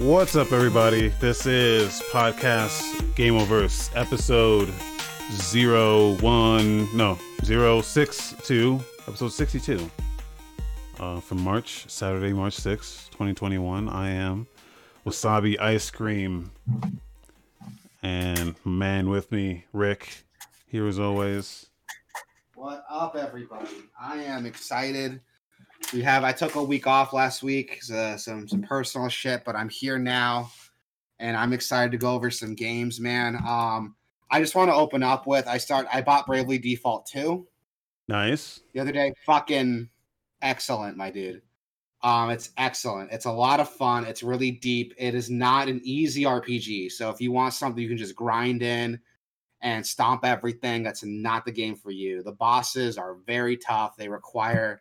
What's up, everybody? This is podcast Game Overse episode zero one no zero six two episode sixty two. Uh, from March Saturday, March sixth, twenty twenty one. I am Wasabi Ice Cream, and man with me, Rick, here as always. What up, everybody? I am excited. We have. I took a week off last week, uh, some some personal shit, but I'm here now, and I'm excited to go over some games, man. Um, I just want to open up with. I start. I bought Bravely Default 2 Nice. the other day. Fucking excellent, my dude. Um, it's excellent. It's a lot of fun. It's really deep. It is not an easy RPG. So if you want something you can just grind in and stomp everything, that's not the game for you. The bosses are very tough. They require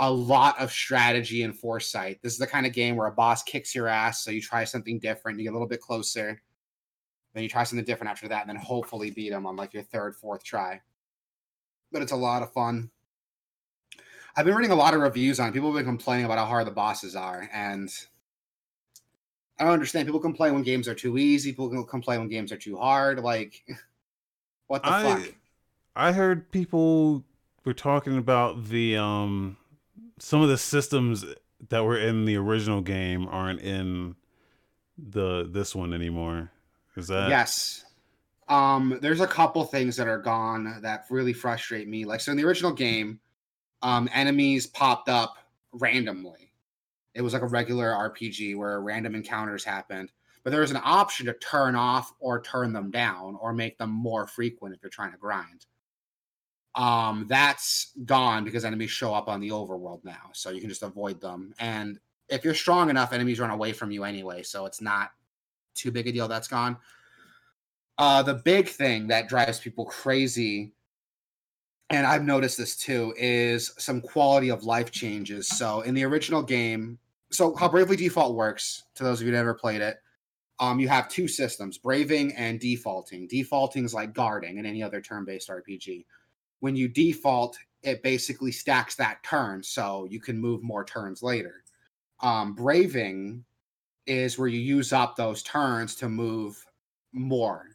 a lot of strategy and foresight. This is the kind of game where a boss kicks your ass, so you try something different, you get a little bit closer, then you try something different after that, and then hopefully beat them on like your third, fourth try. But it's a lot of fun. I've been reading a lot of reviews on it. People have been complaining about how hard the bosses are, and I don't understand. People complain when games are too easy. People complain when games are too hard. Like, what the I fuck? I heard people were talking about the um some of the systems that were in the original game aren't in the this one anymore. Is that yes. Um, there's a couple things that are gone that really frustrate me. Like, so in the original game, um, enemies popped up randomly. It was like a regular RPG where random encounters happened, but there was an option to turn off or turn them down or make them more frequent if you're trying to grind. Um, that's gone because enemies show up on the overworld now, so you can just avoid them. And if you're strong enough, enemies run away from you anyway, so it's not too big a deal. That's gone. Uh, the big thing that drives people crazy, and I've noticed this too, is some quality of life changes. So in the original game, so how Bravely Default works, to those of you who never played it, um, you have two systems: braving and defaulting. Defaulting is like guarding in any other turn-based RPG. When you default, it basically stacks that turn, so you can move more turns later. Um, braving is where you use up those turns to move more.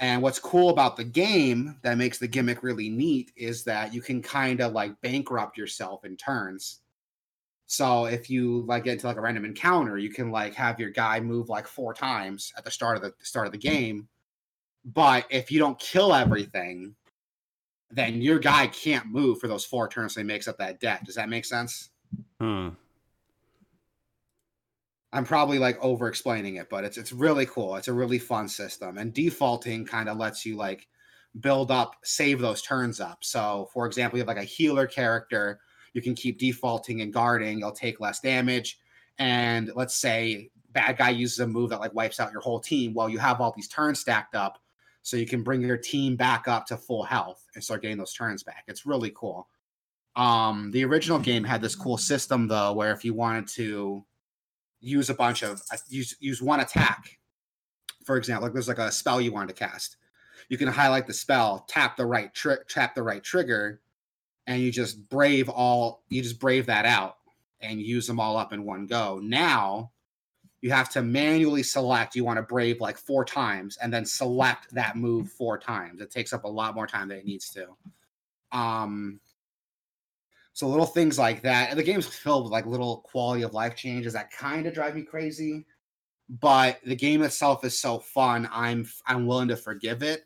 And what's cool about the game that makes the gimmick really neat is that you can kind of like bankrupt yourself in turns. So if you like get into like a random encounter, you can like have your guy move like four times at the start of the start of the game. But if you don't kill everything, then your guy can't move for those four turns. So he makes up that debt. Does that make sense? Huh. I'm probably like over explaining it, but it's it's really cool. It's a really fun system. And defaulting kind of lets you like build up, save those turns up. So for example, you have like a healer character, you can keep defaulting and guarding, you'll take less damage. And let's say bad guy uses a move that like wipes out your whole team. Well, you have all these turns stacked up, so you can bring your team back up to full health and start getting those turns back. It's really cool. Um, the original game had this cool system though, where if you wanted to use a bunch of uh, use use one attack. For example, like there's like a spell you want to cast. You can highlight the spell, tap the right trick, tap the right trigger, and you just brave all. You just brave that out and use them all up in one go. Now you have to manually select. You want to brave like four times, and then select that move four times. It takes up a lot more time than it needs to. Um, so little things like that. And the game's filled with like little quality of life changes that kind of drive me crazy. But the game itself is so fun. I'm I'm willing to forgive it,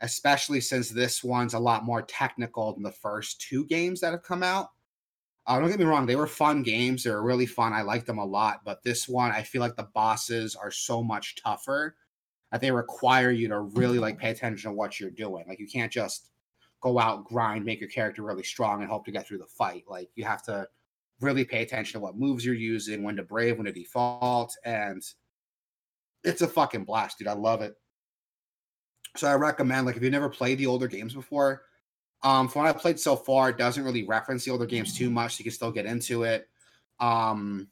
especially since this one's a lot more technical than the first two games that have come out. Uh, don't get me wrong; they were fun games. They were really fun. I liked them a lot. But this one, I feel like the bosses are so much tougher that they require you to really like pay attention to what you're doing. Like you can't just go out, grind, make your character really strong, and hope to get through the fight. Like you have to really pay attention to what moves you're using, when to brave, when to default, and it's a fucking blast, dude. I love it. So I recommend, like, if you've never played the older games before, um, from what I've played so far, it doesn't really reference the older games too much. So you can still get into it. Um,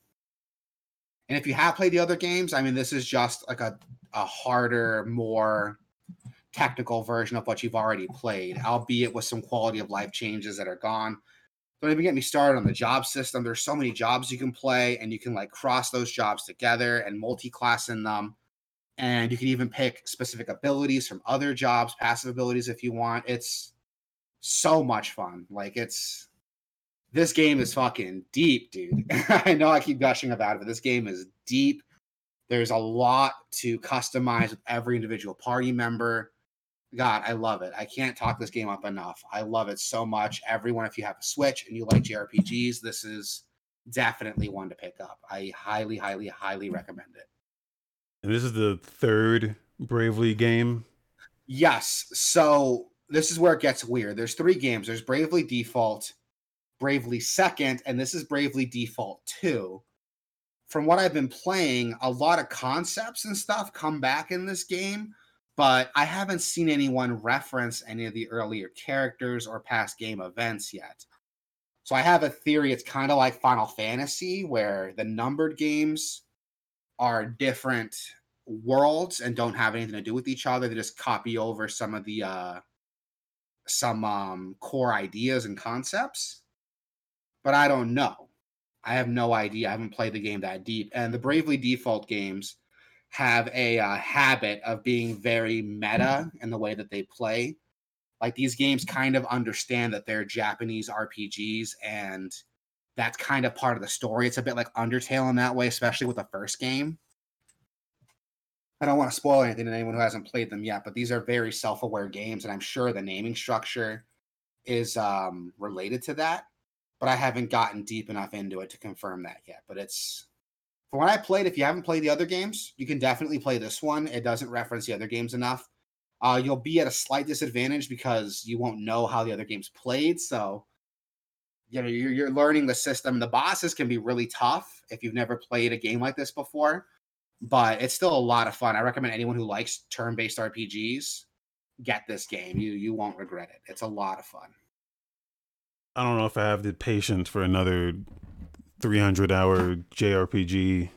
and if you have played the other games, I mean, this is just like a, a harder, more technical version of what you've already played, albeit with some quality of life changes that are gone. don't even get me started on the job system. There's so many jobs you can play, and you can like cross those jobs together and multi-class in them. And you can even pick specific abilities from other jobs, passive abilities if you want. It's so much fun. Like it's this game is fucking deep, dude. I know I keep gushing about it, but this game is deep. There's a lot to customize with every individual party member. God, I love it. I can't talk this game up enough. I love it so much. Everyone, if you have a Switch and you like JRPGs, this is definitely one to pick up. I highly, highly, highly recommend it. And this is the third Bravely game. Yes. So this is where it gets weird. There's three games. There's Bravely Default, Bravely Second, and this is Bravely Default 2. From what I've been playing, a lot of concepts and stuff come back in this game, but I haven't seen anyone reference any of the earlier characters or past game events yet. So I have a theory it's kind of like Final Fantasy, where the numbered games are different worlds and don't have anything to do with each other. They just copy over some of the uh some um core ideas and concepts. But I don't know. I have no idea. I haven't played the game that deep. And the Bravely Default games have a uh, habit of being very meta in the way that they play. Like these games kind of understand that they're Japanese RPGs and that's kind of part of the story. It's a bit like Undertale in that way, especially with the first game. I don't want to spoil anything to anyone who hasn't played them yet, but these are very self-aware games, and I'm sure the naming structure is um, related to that. But I haven't gotten deep enough into it to confirm that yet. But it's for what I played. If you haven't played the other games, you can definitely play this one. It doesn't reference the other games enough. Uh, you'll be at a slight disadvantage because you won't know how the other games played. So, you know, you're, you're learning the system. The bosses can be really tough if you've never played a game like this before but it's still a lot of fun. I recommend anyone who likes turn-based RPGs get this game. You you won't regret it. It's a lot of fun. I don't know if I have the patience for another 300 hour JRPG.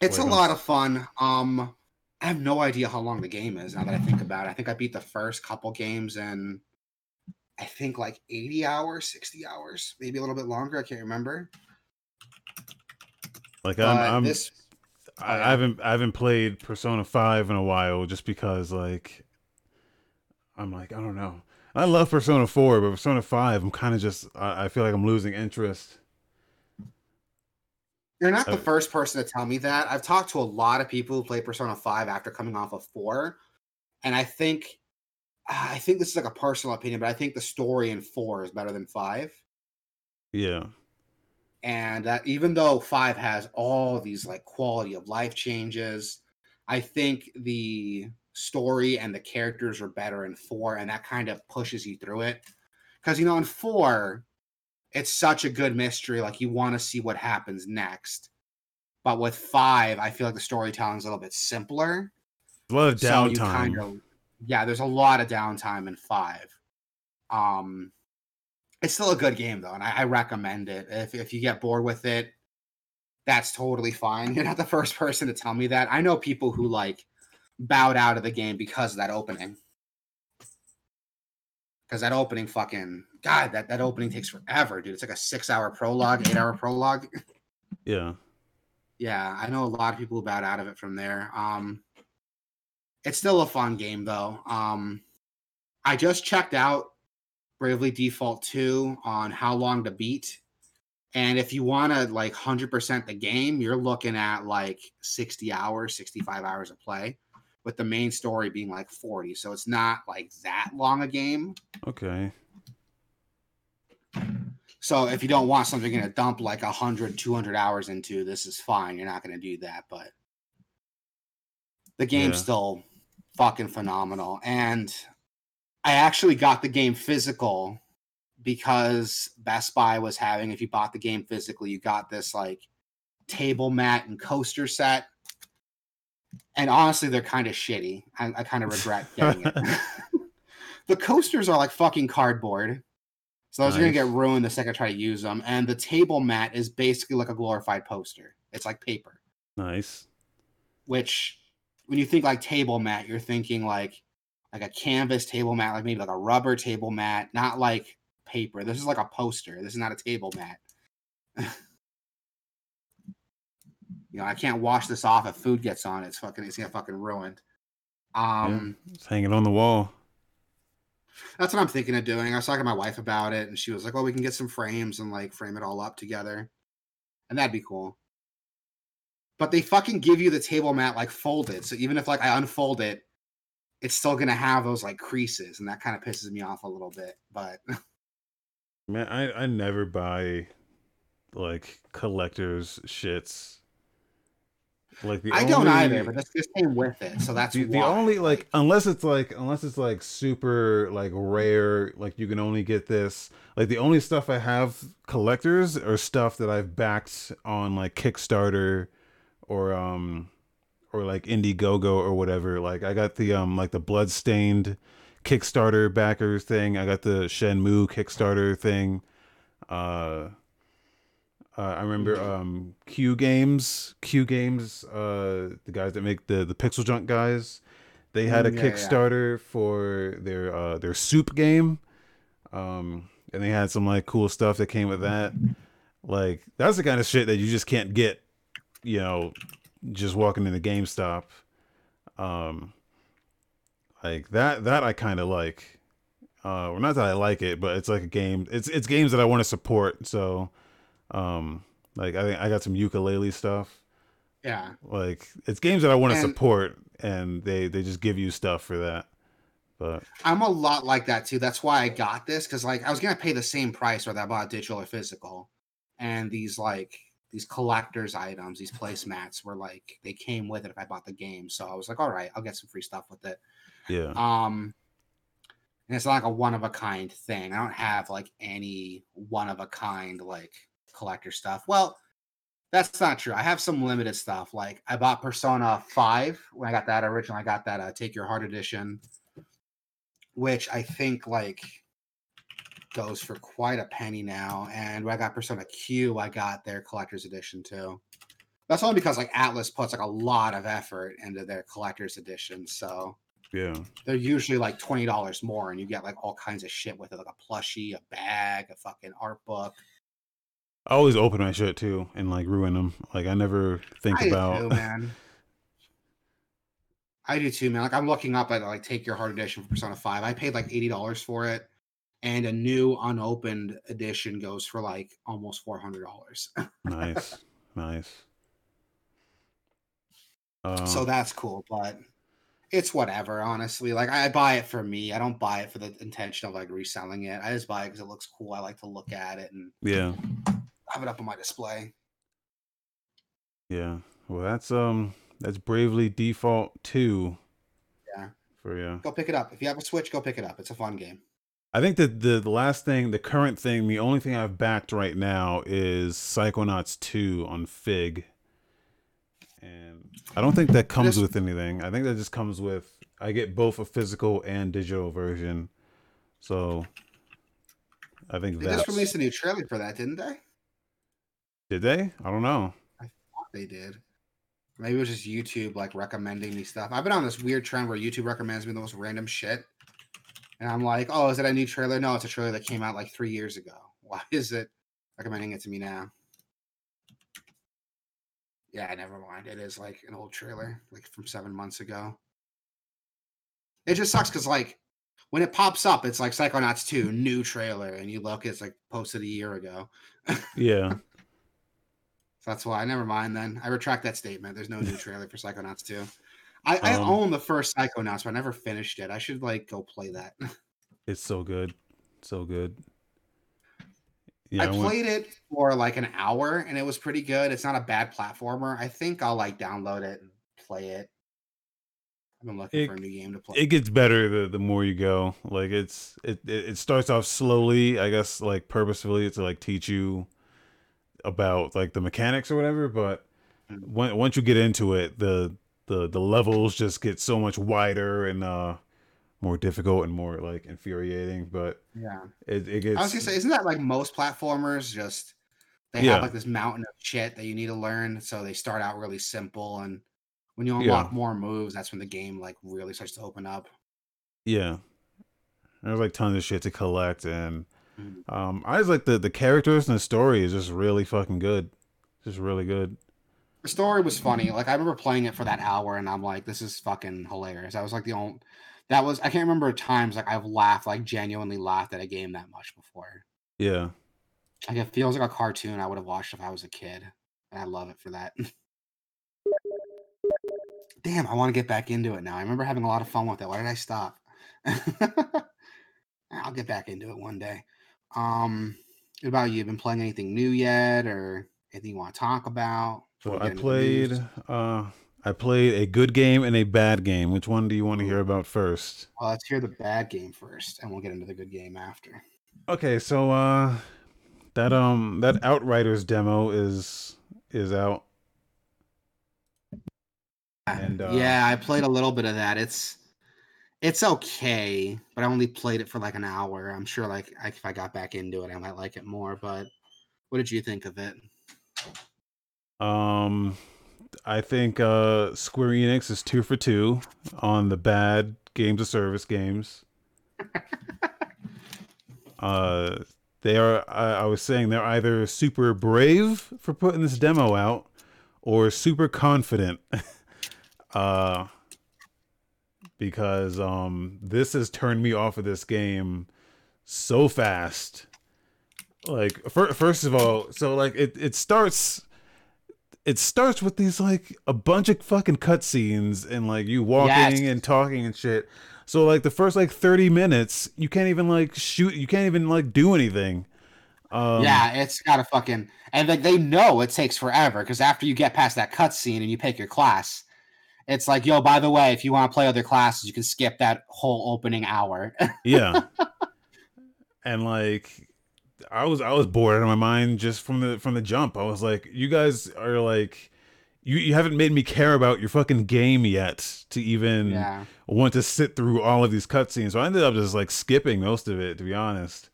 It's Wait, a lot of fun. Um I have no idea how long the game is now that I think about it. I think I beat the first couple games in I think like 80 hours, 60 hours, maybe a little bit longer. I can't remember. Like I'm, I'm this, I, I haven't I haven't played Persona Five in a while just because like I'm like I don't know. I love Persona Four, but Persona Five, I'm kind of just I, I, feel like I'm losing interest. You're not the uh, first person to tell me that. I've talked to a lot of people who play Persona Five after coming off of Four, and I think I think this is like a personal opinion, but I think the story in Four is better than Five. Yeah and that even though five has all these like quality of life changes i think the story and the characters are better in four and that kind of pushes you through it. Because you know in four it's such a good mystery like you want to see what happens next. But with five i feel like the storytelling is a little bit simpler. A lot of downtime so kind of, yeah there's a lot of downtime in five. Um it's still a good game though, and I, I recommend it. If if you get bored with it, that's totally fine. You're not the first person to tell me that. I know people who like bowed out of the game because of that opening. Because that opening fucking God, that, that opening takes forever, dude. It's like a six hour prologue, eight hour prologue. Yeah. Yeah, I know a lot of people who bowed out of it from there. Um it's still a fun game though. Um I just checked out Bravely Default 2 on how long to beat. And if you want to like 100% the game, you're looking at like 60 hours, 65 hours of play, with the main story being like 40. So it's not like that long a game. Okay. So if you don't want something going to dump like 100, 200 hours into, this is fine. You're not going to do that. But the game's yeah. still fucking phenomenal. And I actually got the game physical because Best Buy was having, if you bought the game physically, you got this like table mat and coaster set. And honestly, they're kind of shitty. I, I kind of regret getting it. the coasters are like fucking cardboard. So those nice. are gonna get ruined the second I try to use them. And the table mat is basically like a glorified poster. It's like paper. Nice. Which when you think like table mat, you're thinking like like a canvas table mat, like maybe like a rubber table mat, not like paper. This is like a poster. This is not a table mat. you know, I can't wash this off if food gets on it. It's fucking it's gonna fucking ruined. Um yeah, it's hanging on the wall. That's what I'm thinking of doing. I was talking to my wife about it, and she was like, "Well, we can get some frames and like frame it all up together, and that'd be cool." But they fucking give you the table mat like folded, so even if like I unfold it, it's still gonna have those like creases, and that kind of pisses me off a little bit. But man, I I never buy like collectors shits like I only, don't either, but this, this came with it, so that's the, the only like unless it's like unless it's like super like rare, like you can only get this. Like the only stuff I have collectors or stuff that I've backed on like Kickstarter or um or like Indiegogo or whatever. Like I got the um like the Bloodstained Kickstarter backers thing. I got the Shenmue Kickstarter thing. Uh uh, I remember um, Q Games, Q Games, uh, the guys that make the the PixelJunk guys. They had a mm, yeah, Kickstarter yeah. for their uh, their soup game, um, and they had some like cool stuff that came with that. Like that's the kind of shit that you just can't get, you know, just walking into GameStop. Um, like that that I kind of like. Uh, well, not that I like it, but it's like a game. It's it's games that I want to support. So um, like I think I got some Yooka-Laylee stuff. Yeah. Like it's games that I want to support, and they they just give you stuff for that. But I'm a lot like that too. That's why I got this because like I was gonna pay the same price whether I bought digital or physical, and these like these collectors items, these placemats were like they came with it if I bought the game. So I was like, all right, I'll get some free stuff with it. Yeah. Um, and it's not like a one of a kind thing. I don't have like any one of a kind like collector stuff. Well, that's not true. I have some limited stuff. Like I bought Persona 5 when I got that original. I got that uh, Take Your Heart edition, which I think like goes for quite a penny now. And when I got Persona Q, I got their collector's edition too. That's only because like Atlus puts like a lot of effort into their collector's edition. So yeah, they're usually like twenty dollars more, and you get like all kinds of shit with it, like a plushie, a bag, a fucking art book. I always open my shit too and like ruin them. Like I never think I about. Too, man. I do too, man. Like I'm looking up at like Take Your Heart edition for Persona Five. I paid like eighty dollars for it, and a new unopened edition goes for like almost four hundred dollars. nice, nice. Um, so that's cool, but it's whatever. Honestly, like I buy it for me. I don't buy it for the intention of like reselling it. I just buy it because it looks cool. I like to look at it and yeah, have it up on my display. Yeah. Well, that's um that's Bravely Default 2. Yeah. For you. Go pick it up. If you have a Switch, go pick it up. It's a fun game. I think that the, the last thing, the current thing, the only thing I've backed right now is Psychonauts 2 on Fig. And I don't think that comes with anything. I think that just comes with I get both a physical and digital version. So I think they just released a new trailer for that, didn't they? Did they? I don't know. I thought they did. Maybe it was just YouTube like recommending me stuff. I've been on this weird trend where YouTube recommends me the most random shit. And I'm like, oh, is it a new trailer? No, it's a trailer that came out like three years ago. Why is it recommending it to me now? Yeah, never mind. It is like an old trailer, like from seven months ago. It just sucks because like when it pops up, it's like Psychonauts 2, new trailer, and you look, it's like posted a year ago. yeah. so that's why. Never mind then. I retract that statement. There's no new trailer for Psychonauts 2. I, I um, own the first Psychonauts, but I never finished it. I should like go play that. it's so good. So good. Yeah, I, I played went... it for like an hour and it was pretty good. It's not a bad platformer. I think I'll like download it and play it. I've been looking it, for a new game to play. It gets better the, the more you go. Like it's it, it starts off slowly, I guess like purposefully to like teach you about like the mechanics or whatever, but when, once you get into it, the the the levels just get so much wider and uh more difficult and more like infuriating. But yeah, it, it gets. I was gonna say, isn't that like most platformers? Just they yeah. have like this mountain of shit that you need to learn, so they start out really simple, and when you unlock yeah. more moves, that's when the game like really starts to open up. Yeah, there's like tons of shit to collect, and Mhm. Um, I just like the the characters and the story is just really fucking good. Just really good. The story was funny. Like I remember playing it for that hour, and I'm like, "This is fucking hilarious." I was like the only. That was I can't remember times like I've laughed like genuinely laughed at a game that much before. Yeah. Like it feels like a cartoon I would have watched if I was a kid, and I love it for that. Damn, I want to get back into it now. I remember having a lot of fun with it. Why did I stop? I'll get back into it one day. Um, what about you? Been playing anything new yet, or anything you want to talk about? So I get into the news? played uh I played a good game and a bad game. Which one do you want to hear about first? Well, let's hear the bad game first, and we'll get into the good game after. Okay, so uh that um that Outriders demo is is out. And, uh, yeah, I played a little bit of that. It's it's okay, but I only played it for like an hour. I'm sure like if I got back into it, I might like it more. But what did you think of it? Um I think uh Square Enix is 2 for 2 on the bad games of service games. uh they are I, I was saying they're either super brave for putting this demo out or super confident. uh because um this has turned me off of this game so fast. Like fir- first of all, so like it it starts it starts with these like a bunch of fucking cutscenes and like you walking Yes. and talking and shit. So like the first like 30 minutes, you can't even like shoot, you can't even like do anything. Um, yeah, it's got a fucking and like they know it takes forever because after you get past that cutscene and you pick your class, it's like, yo, by the way, if you want to play other classes, you can skip that whole opening hour. yeah. and like I was I was bored out of my mind just from the from the jump. I was like, you guys are like you, you haven't made me care about your fucking game yet to even yeah, want to sit through all of these cutscenes. So I ended up just like skipping most of it, to be honest,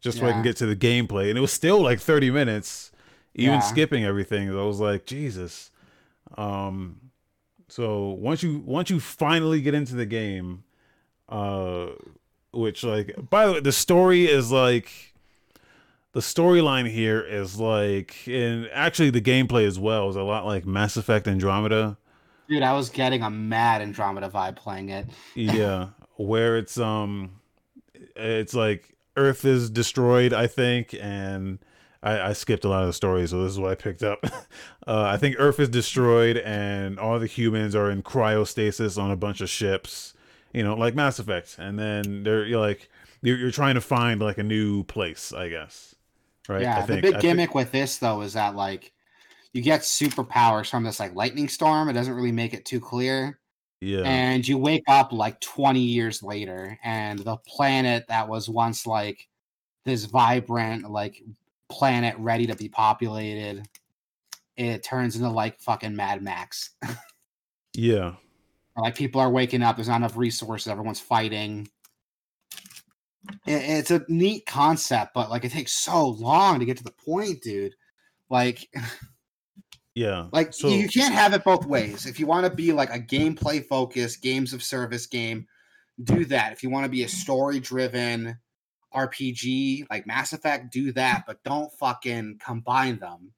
just so I can get to the gameplay. And it was still like 30 minutes, even Yeah. skipping everything. I was like, Jesus. Um, so once you once you finally get into the game, uh, which like by the way, the story is like the storyline here is like, and actually the gameplay as well is a lot like Mass Effect Andromeda. dude, I was getting a mad Andromeda vibe playing it. yeah where it's um it's like earth is destroyed i think and I, I skipped a lot of the stories so this is what i picked up uh, i think earth is destroyed and all the humans are in cryostasis on a bunch of ships you know like mass effect and then they're you're like you're, you're trying to find like a new place i guess right Yeah, the big I think- gimmick with this though is that like you get superpowers from this like lightning storm. It doesn't really make it too clear. yeah And you wake up like 20 years later, and the planet that was once like this vibrant, like planet ready to be populated, it turns into like fucking Mad Max. yeah like people are waking up, there's not enough resources, everyone's fighting. It- it's a neat concept, but like it takes so long to get to the point, dude. Like, yeah like so you can't have it both ways. If you want to be like a gameplay focused games of service game, do that. If you want to be a story driven RPG like Mass Effect, do that, but don't fucking combine them.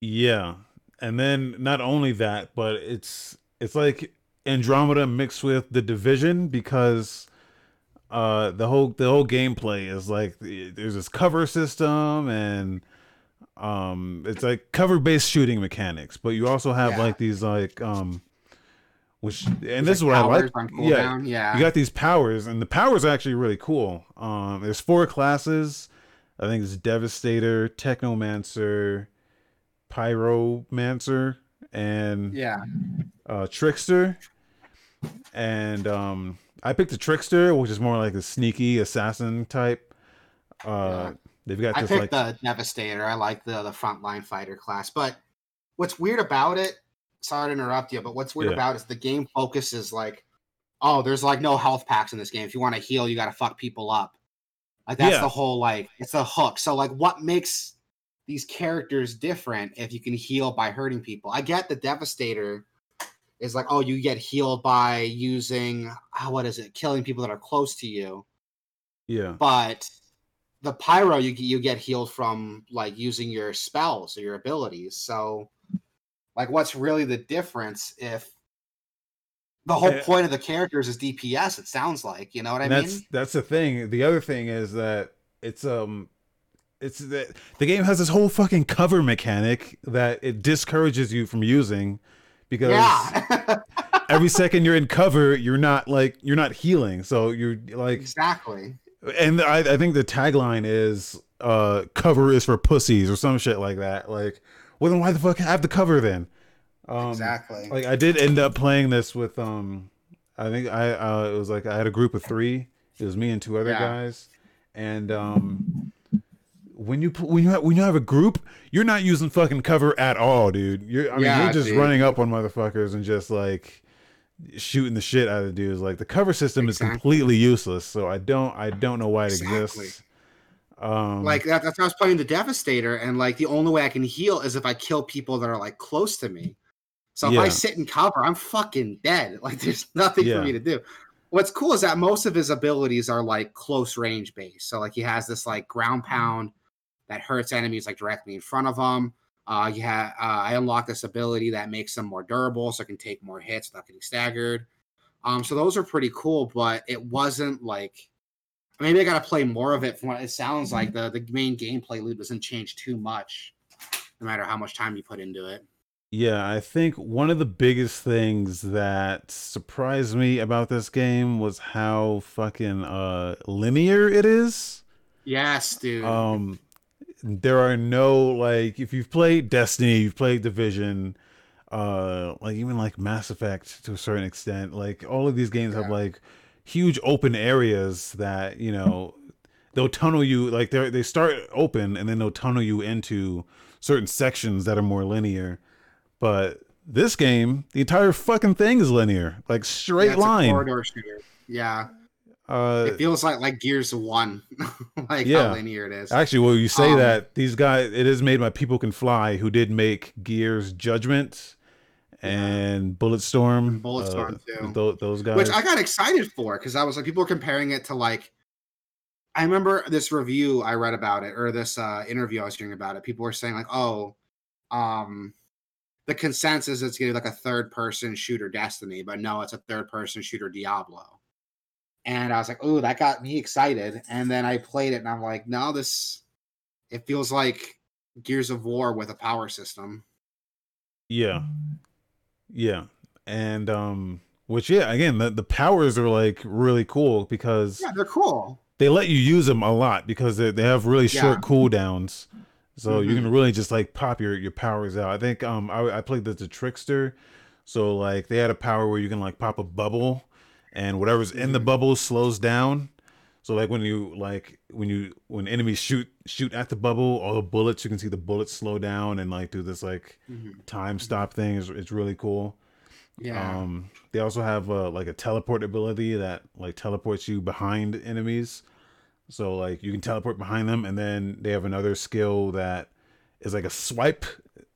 Yeah. And then not only that, but it's it's like Andromeda mixed with the Division because uh the whole the whole gameplay is like there's this cover system and um it's like cover based shooting mechanics, but you also have Yeah. like these like um which and There's, this is what I like. Yeah, yeah. you got these powers and the powers are actually really cool um there's four classes i think it's devastator technomancer pyromancer and yeah. uh trickster and um i picked the trickster which is more like a sneaky assassin type uh Yeah. they've got I this picked like the Devastator. I like the the frontline fighter class. But what's weird about it? Sorry to interrupt you, but what's weird Yeah. about it is the game focuses like, oh, there's like no health packs in this game. If you want to heal, you got to fuck people up. Like that's Yeah. the whole like it's the hook. So like, what makes these characters different if you can heal by hurting people? I get the Devastator is like, oh, you get healed by using ah, what is it, killing people that are close to you yeah but the pyro you you get healed from like using your spells or your abilities. So, like, what's really the difference if the whole Yeah. point of the characters is DPS? It sounds like you know what I that's mean. that's the thing. The other thing is that it's um it's that the game has this whole fucking cover mechanic that it discourages you from using because Yeah, every second you're in cover, you're not like you're not healing. So you're like exactly. and I, I think the tagline is uh cover is for pussies or some shit like that. Like, well then why the fuck have the cover then? Um exactly. like I did end up playing this with um I think I uh it was like I had a group of 3. It was me and two other Yeah. guys. And um when you when you have, when you have a group, you're not using fucking cover at all, dude. You're I mean Yeah, you're just dude. running up on motherfuckers and just like shooting the shit out of dudes. Like the cover system is completely useless, so I don't I don't know why it Exactly. exists. Um like that, that's how I was playing the Devastator, and like the only way I can heal is if I kill people that are like close to me. So if I sit in cover, I'm fucking dead. Like there's nothing Yeah. for me to do. What's cool is that most of his abilities are like close range based. So like he has this like ground pound that hurts enemies like directly in front of them. Uh, you have uh, I unlocked this ability that makes them more durable, so I can take more hits without getting staggered. Um, so those are pretty cool, but it wasn't like maybe I got to play more of it. From what it sounds like, the the main gameplay loop doesn't change too much, no matter how much time you put into it. Yeah, I think one of the biggest things that surprised me about this game was how fucking uh linear it is. Yes, dude. Um there are no like if you've played Destiny, you've played Division, uh like even like Mass Effect to a certain extent, like all of these games have like huge open areas that, you know, they'll tunnel you like they they start open and then they'll tunnel you into certain sections that are more linear. But this game, the entire fucking thing is linear, like straight Yeah, line. corridor shooter. Yeah, Uh, it feels like like Gears One, like Yeah. how linear it is. actually, well, you say Um, that these guys, it is made by People Can Fly, who did make Gears Judgment and Bulletstorm. And Bulletstorm, too. tho- those guys. which I got excited for because I was like, people were comparing it to like. I remember this review I read about it, or this uh, interview I was hearing about it. People were saying like, "Oh, um, the consensus is getting like a third-person shooter Destiny, but no, it's a third-person shooter Diablo." And I was like, "Oh, that got me excited." And then I played it, and I'm like, "No, this, it feels like Gears of War with a power system." Yeah. Yeah. And um which yeah, again, the, the powers are like really cool because Yeah, they're cool. they let you use them a lot because they, they have really short Yeah. cooldowns. So you Mhm. can really just like pop your, your powers out. I think um I, I played the, the trickster. So like they had a power where you can like pop a bubble and whatever's in the Mhm. bubble slows down. So like when you like when you when enemies shoot shoot at the bubble, all the bullets you can see the bullets slow down and like do this like Mhm. time stop thing is it's really cool. Yeah. Um, they also have uh, like a teleport ability that like teleports you behind enemies. So like you can teleport behind them, and then they have another skill that is like a swipe.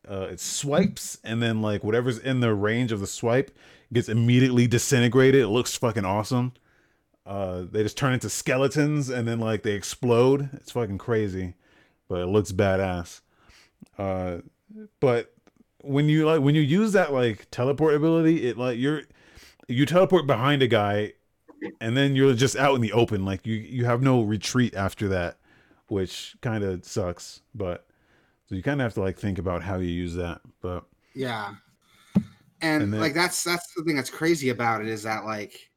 Uh, it swipes, and then like whatever's in the range of the swipe gets immediately disintegrated. It looks fucking awesome. Uh, they just turn into skeletons, and then like they explode. It's fucking crazy, but it looks badass. Uh, but when you like when you use that like teleport ability, it like you're you teleport behind a guy and then you're just out in the open. Like you you have no retreat after that, which kind of sucks. But so you kind of have to like think about how you use that. But Yeah. And, And then- like that's that's the thing that's crazy about it is that like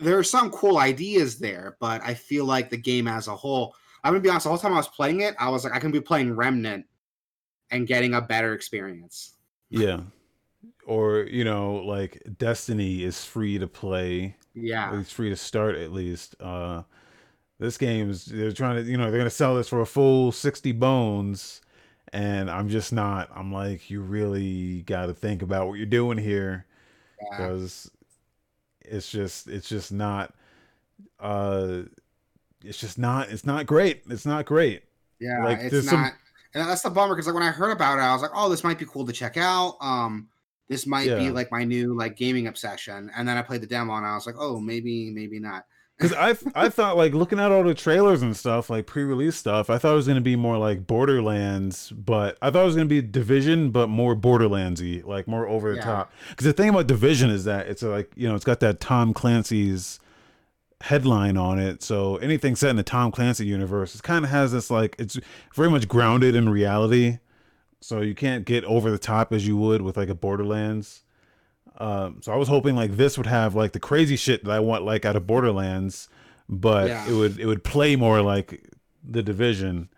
there are some cool ideas there, but I feel like the game as a whole, I'm gonna be honest, the whole time I was playing it, I was like, I can be playing Remnant and getting a better experience. yeah, or you know like Destiny is free to play. Yeah. It's free to start at least. Uh, this game's they're trying to you know they're gonna sell this for a full sixty bones, and I'm just not. I'm like you really got to think about what you're doing here yeah. because it's just it's just not. Uh, it's just not. It's not great. It's not great. Yeah, Like, it's not, some- and that's the bummer because like when I heard about it, I was like, oh, this might be cool to check out. Um, this might be like my new like gaming obsession. And then I played the demo and I was like, oh, maybe, maybe not. Because I I thought like looking at all the trailers and stuff, like pre-release stuff, I thought it was gonna be more like Borderlands, but I thought it was gonna be Division, but more Borderlandsy, like more over the Yeah. top. Because the thing about Division is that it's like you know it's got that Tom Clancy's headline on it, so anything set in the Tom Clancy universe, it kind of has this like it's very much grounded in reality, so you can't get over the top as you would with like a Borderlands. Um, so I was hoping like this would have like the crazy shit that I want like out of Borderlands, but Yeah. it would it would play more like the Division.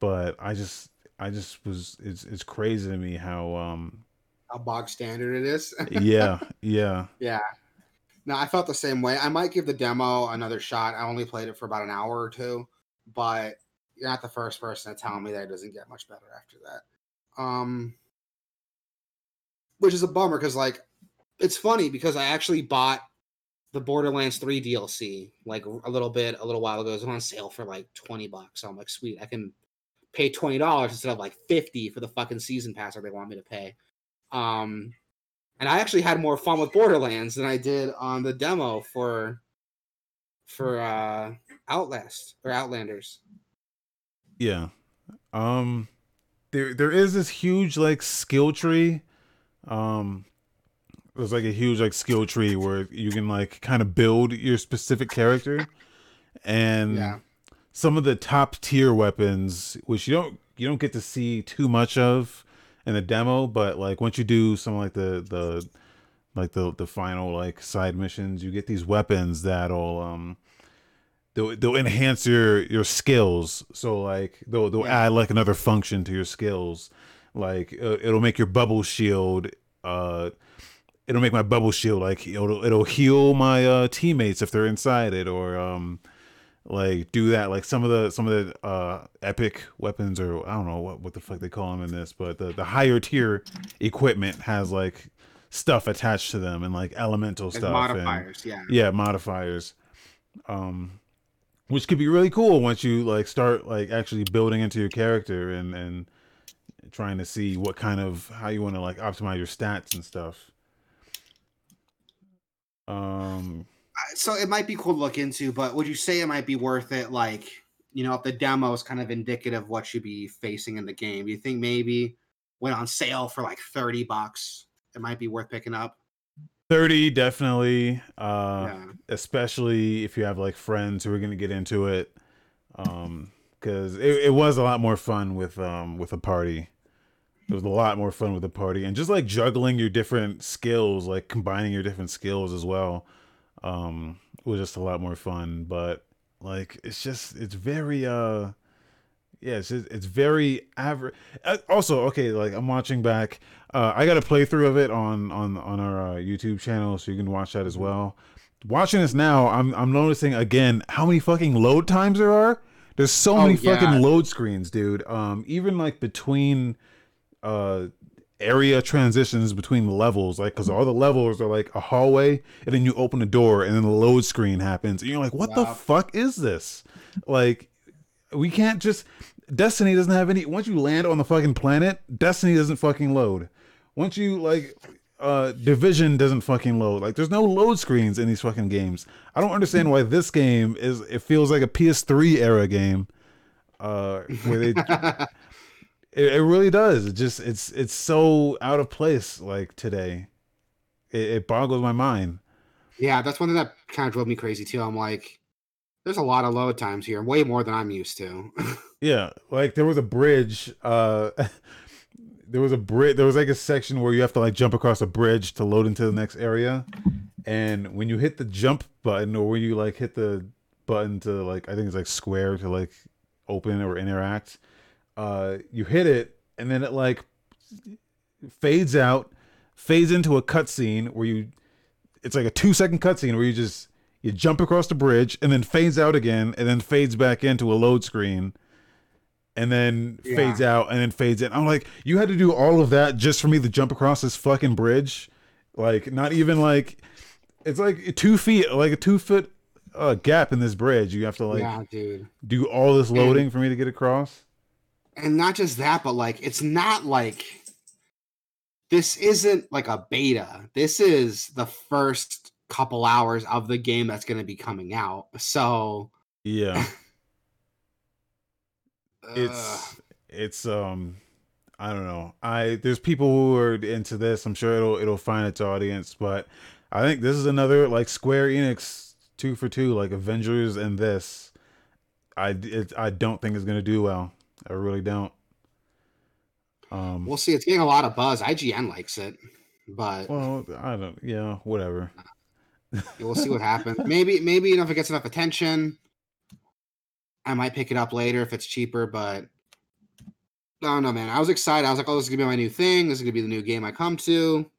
But I just I just was it's it's crazy to me how um How bog standard it is. yeah yeah yeah. No, I felt the same way. I might give the demo another shot. I only played it for about an hour or two, but you're not the first person to tell me that it doesn't get much better after that. Um, which is a bummer because like it's funny because I actually bought the Borderlands 3 DLC like a little bit a little while ago. It was on sale for like 20 bucks. So I'm like, sweet, I can pay $20 instead of like 50 for the fucking season pass that they want me to pay. Um and I actually had more fun with Borderlands than I did on the demo for for uh Outlast or Outlanders. yeah um there there is this huge like skill tree um there's like a huge like skill tree where you can like kind of build your specific character and Yeah. some of the top tier weapons which you don't you don't get to see too much of in the demo but like once you do some like the the like the the final like side missions you get these weapons that'll um they'll, they'll enhance your your skills so like they'll they'll Yeah. add like another function to your skills like uh, it'll make your bubble shield uh it'll make my bubble shield like it'll it'll heal my uh teammates if they're inside it or um like do that. Like some of the some of the uh epic weapons or i don't know what, what the fuck they call them in this but the, the higher tier equipment has like stuff attached to them and like elemental Like stuff and- modifiers, yeah. yeah modifiers. Um which could be really cool once you like start like actually building into your character and and trying to see what kind of how you want to like optimize your stats and stuff um So it might be cool to look into, but would you say it might be worth it? Like, you know, if the demo is kind of indicative of what you'd be facing in the game, do you think maybe went on sale for like 30 bucks, it might be worth picking up? 30 definitely uh yeah. especially if you have like friends who are gonna get into it um because it, it was a lot more fun with um with a party it was a lot more fun with the party and just like juggling your different skills like combining your different skills as well um was just a lot more fun. But like it's just it's very uh yeah it's just, it's very average also okay like i'm watching back uh i got a playthrough of it on on on our uh, youtube channel so you can watch that as well. Watching this now i'm i'm noticing again how many fucking load times there are. There's so Oh, many yeah. fucking load screens dude. Um even like between uh area transitions between levels like because all the levels are like a hallway and then you open the door and then the load screen happens and you're like what the fuck is this? Like we can't just destiny doesn't have any once you land on the fucking planet destiny doesn't fucking load. Once you like uh division doesn't fucking load. Like there's no load screens in these fucking games. I don't understand why this game is it feels like a ps3 era game uh where they it, it really does. It just it's it's so out of place like today. It, it boggles my mind. yeah, that's one thing that kind of drove me crazy too. I'm like, there's a lot of load times here, way more than I'm used to. Yeah, like there was a bridge. Uh, there was a bridge. There was like a section where you have to like jump across a bridge to load into the next area, and when you hit the jump button or when you like hit the button to like I think it's like square to like open or interact, uh, you hit it and then it like fades out, fades into a cutscene where you. It's like a two second cutscene where you just you jump across the bridge and then fades out again and then fades back into a load screen and then Yeah. fades out and then fades in. I'm like, you had to do all of that just for me to jump across this fucking bridge? Like, not even like it's like two feet, like a two foot uh, gap in this bridge. You have to like yeah, dude. do all this loading for me to get across. And not just that, but like it's not like this isn't like a beta. This is the first couple hours of the game that's going to be coming out. So Yeah. it's it's um I don't know. I there's people who are into this. I'm sure it'll it'll find its audience, but I think this is another like Square Enix two for two, like Avengers and this. I it, I don't think it's gonna do well. I really don't. Um, we'll see. It's getting a lot of buzz. IGN likes it, but well, I don't. Yeah, whatever. we'll see what happens. Maybe maybe you know if it gets enough attention, I might pick it up later if it's cheaper. But I don't know, man. I was excited. I was like, oh, this is gonna be my new thing. This is gonna be the new game I come to.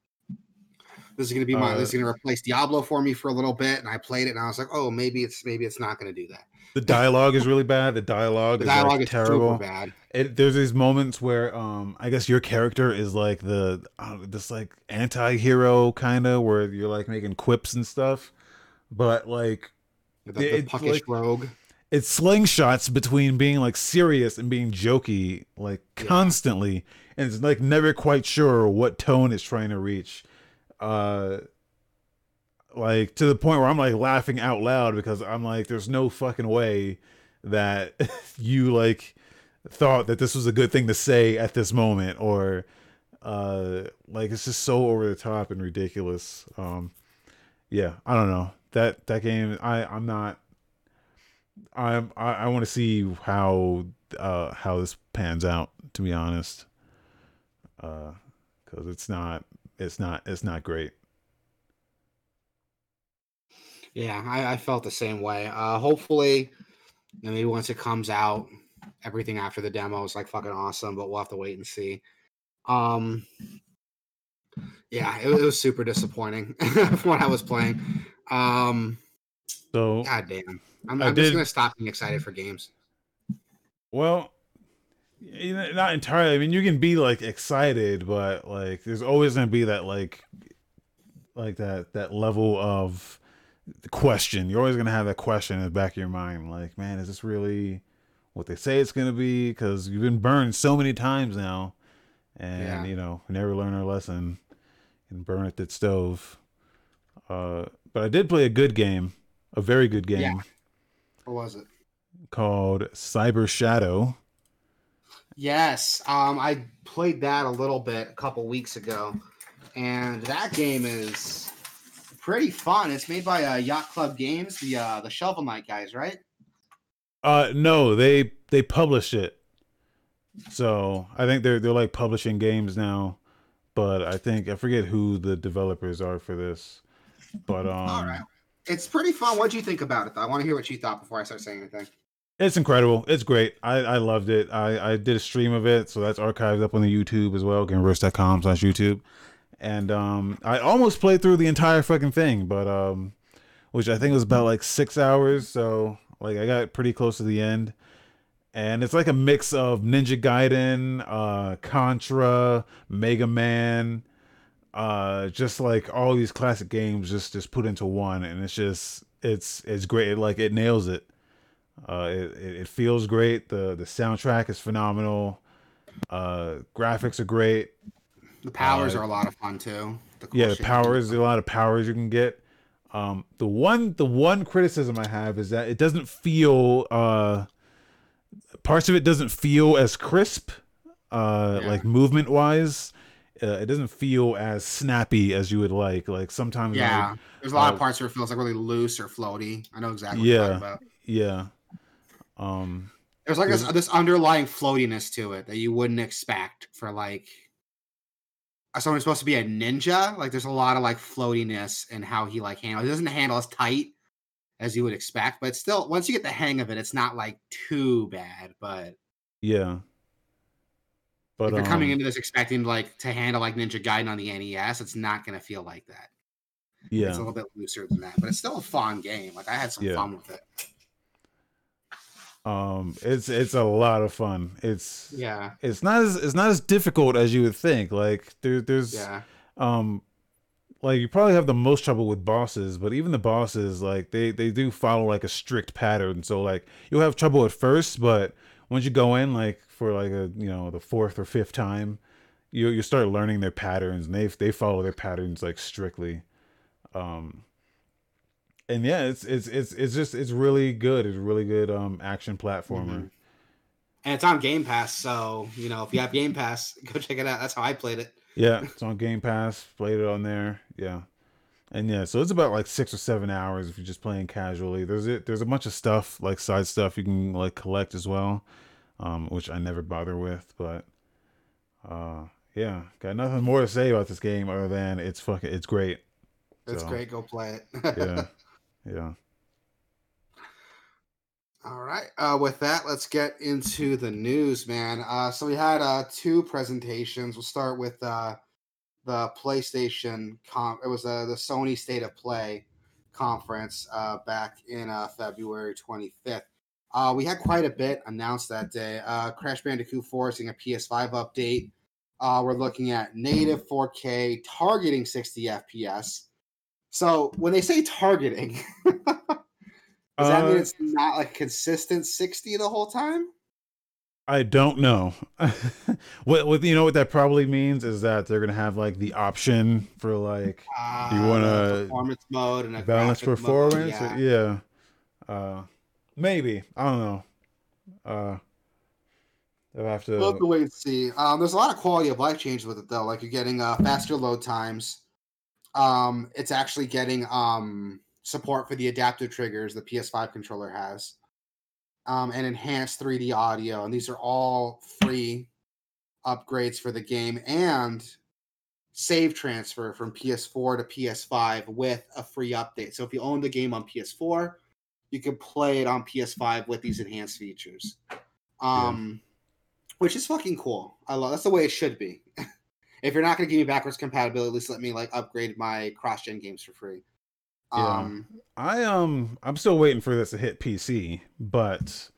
This is gonna be my. Uh, this is gonna replace Diablo for me for a little bit. And I played it, and I was like, oh, maybe it's maybe it's not gonna do that. The dialogue is really bad. The dialogue, The is dialogue like is terrible. bad. it, there's these moments where um I guess your character is like the uh, this like anti-hero kind of where you're like making quips and stuff but like The, the It's puckish like- rogue. It slingshots between being like serious and being jokey like Yeah. constantly and it's like never quite sure what tone it's trying to reach uh like to the point where I'm like laughing out loud because I'm like there's no fucking way that you like thought that this was a good thing to say at this moment or uh like it's just so over the top and ridiculous. Um yeah i don't know. That that game i i'm not i'm i, I want to see how uh how this pans out to be honest. Uh because it's not it's not it's not great Yeah, I, I felt the same way. Uh, hopefully, maybe once it comes out, everything after the demo is like fucking awesome. But we'll have to wait and see. Um, yeah, it, it was super disappointing from what I was playing. Um, so God damn, I'm, I'm just gonna stop being excited for games. Well, not entirely. I mean, you can be like excited, but like there's always gonna be that like like that that level of question. You're always gonna have that question in the back of your mind, like, man, is this really what they say it's gonna be? Because you've been burned so many times now, and Yeah. you know, we never learn our lesson and burn at that stove. Uh, but I did play a good game, a very good game Yeah. What was it? called Cyber Shadow. Yes, um, I played that a little bit a couple weeks ago, and that game is pretty fun. It's made by uh, Yacht Club Games, the uh, the Shovel Knight guys, right? Uh no, they they publish it. So I think they're they're like publishing games now. But I think I forget who the developers are for this. But um All right. It's pretty fun. What do you think about it? Though? I want to hear what you thought before I start saying anything. it's incredible. It's great. I, I loved it. I, I did a stream of it, so that's archived up on the YouTube as well, gameverse.com slash YouTube. And um I almost played through the entire fucking thing, but um which I think was about like six hours, so like I got pretty close to the end. and it's like a mix of Ninja Gaiden, uh, Contra, Mega Man, uh, just like all these classic games just just put into one, and it's just it's it's great. It, like it nails it. Uh, it, it feels great. the The soundtrack is phenomenal. Uh, graphics are great. The powers Uh, are a lot of fun too. The cool yeah, the powers. A lot of powers you can get. Um, the one the one criticism I have is that it doesn't feel uh, parts of it doesn't feel as crisp, uh, Yeah. like movement wise. Uh, it doesn't feel as snappy as you would like. Like sometimes, Yeah, there's a lot uh, of parts where it feels like really loose or floaty. I know exactly what Yeah. yeah. Um, There's like this, this underlying floatiness to it that you wouldn't expect for like someone who's supposed to be a ninja. Like there's a lot of like floatiness in how he like handles. He doesn't handle as tight as you would expect, but still, once you get the hang of it, it's not like too bad. But yeah. But if you're coming um, into this expecting like to handle like Ninja Gaiden on the NES, it's not gonna feel like that. Yeah, it's a little bit looser than that, but it's still a fun game. Like I had some Yeah. fun with it. Um, it's it's a lot of fun. It's Yeah, it's not as it's not as difficult as you would think. Like there there's yeah, um like you probably have the most trouble with bosses but even the bosses like they they do follow like a strict pattern so like you'll have trouble at first but once you go in like for like a you know the fourth or fifth time you you start learning their patterns and they they follow their patterns like strictly um and yeah, it's it's it's it's just it's really good. It's a really good um action platformer. Mhm. And it's on Game Pass, so you know if you have Game Pass, go check it out. That's how I played it. Yeah, it's on Game Pass. Played it on there. Yeah, and yeah, so it's about like six or seven hours if you're just playing casually. There's it. There's a bunch of stuff like side stuff you can like collect as well, um, which I never bother with. But uh, yeah, got nothing more to say about this game other than it's fucking it's great. It's So, great. Go play it. Yeah, yeah. All right. Uh, with that, let's get into the news, man. Uh, so we had uh, two presentations. We'll start with uh, the PlayStation. Com- it was uh, the Sony State of Play conference uh, back in uh, February 25th. Uh, we had quite a bit announced that day. Uh, Crash Bandicoot 4 is a PS5 update. Uh, we're looking at native 4K targeting 60 FPS. So when they say targeting, does that mean Uh, it's not like consistent 60 the whole time? I don't know. what what you know what that probably means is that they're gonna have like the option for like Uh, you wanna a performance mode and a balance graphic mode, performance. yeah. Yeah. Uh, maybe I don't know. Uh, they'll have We'll have to. to wait and see. Um, there's a lot of quality of life changes with it though. Like you're getting uh, faster load times. Um, it's actually getting um, support for the adaptive triggers the PS5 controller has, um, and enhanced 3D audio. And these are all free upgrades for the game and save transfer from PS4 to PS5 with a free update. So if you own the game on PS4, you can play it on PS5 with these enhanced features. Um, which is fucking cool. I love that's the way it should be. If you're not gonna give me backwards compatibility, at least let me like upgrade my cross gen games for free. Yeah. Um, I um I'm still waiting for this to hit PC, but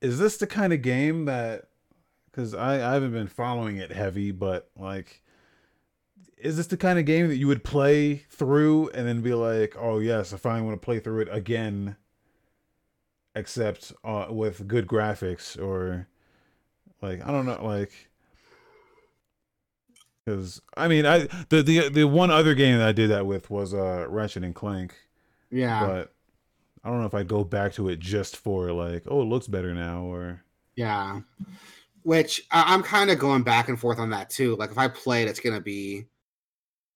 is this the kind of game that because I, I haven't been following it heavy, but like is this the kind of game that you would play through and then be like, oh yes, I finally want to play through it again, except uh, with good graphics or like I don't know, like because I mean I the the the one other game that I did that with was uh Ratchet and Clank yeah, but I don't know if I'd go back to it just for like, oh, it looks better now, or yeah. Which I, I'm kind of going back and forth on that too. Like if I play it, it's gonna be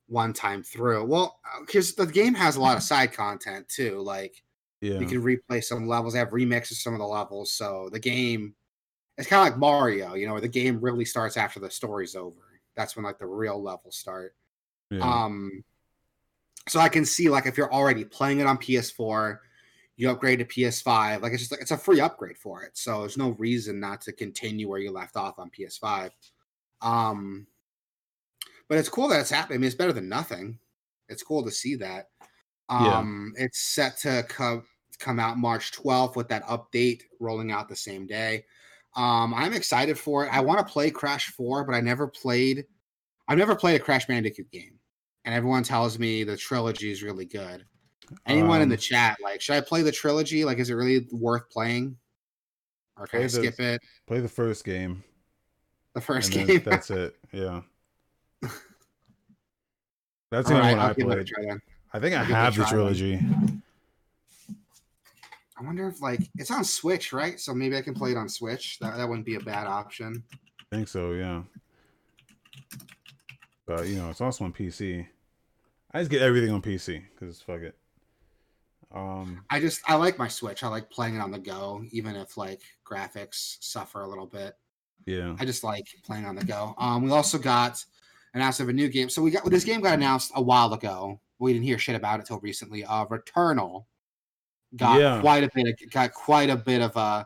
one time through. Well, because the game has a lot of side content too. Like yeah, you can replay some levels. They have remixes of some of the levels, so the game it's kind of like Mario, you know, where the game really starts after the story's over. That's when like the real levels start. yeah, Um, so I can see like if you're already playing it on PS4, you upgrade to PS5. Like it's just like it's a free upgrade for it. So there's no reason not to continue where you left off on PS5. Um, but it's cool that it's happening. I mean, it's better than nothing. It's cool to see that. Yeah. Um, it's set to come come out March 12th with that update rolling out the same day. Um, I'm excited for it. I want to play Crash 4, but I never played. I've never played a Crash Bandicoot game, and everyone tells me the trilogy is really good. Anyone in the Um, chat, like, should I play the trilogy? Like, is it really worth playing, or can I Play the- skip it? play the first game. The first game. that's it. Yeah, that's the only right, one I'll I give it a played. I think I I'll have the trilogy. then. I wonder if like it's on Switch, right? So maybe I can play it on Switch. That that wouldn't be a bad option. I think so. Yeah, but you know, it's also on PC. I just get everything on PC because fuck it. Um, I just I like my Switch. I like playing it on the go, even if like graphics suffer a little bit. yeah, I just like playing on the go. Um, we also got announced of a new game. So we got this game got announced a while ago. We didn't hear shit about it till recently. Uh, Returnal got Yeah. quite a bit. Of, got quite a bit of uh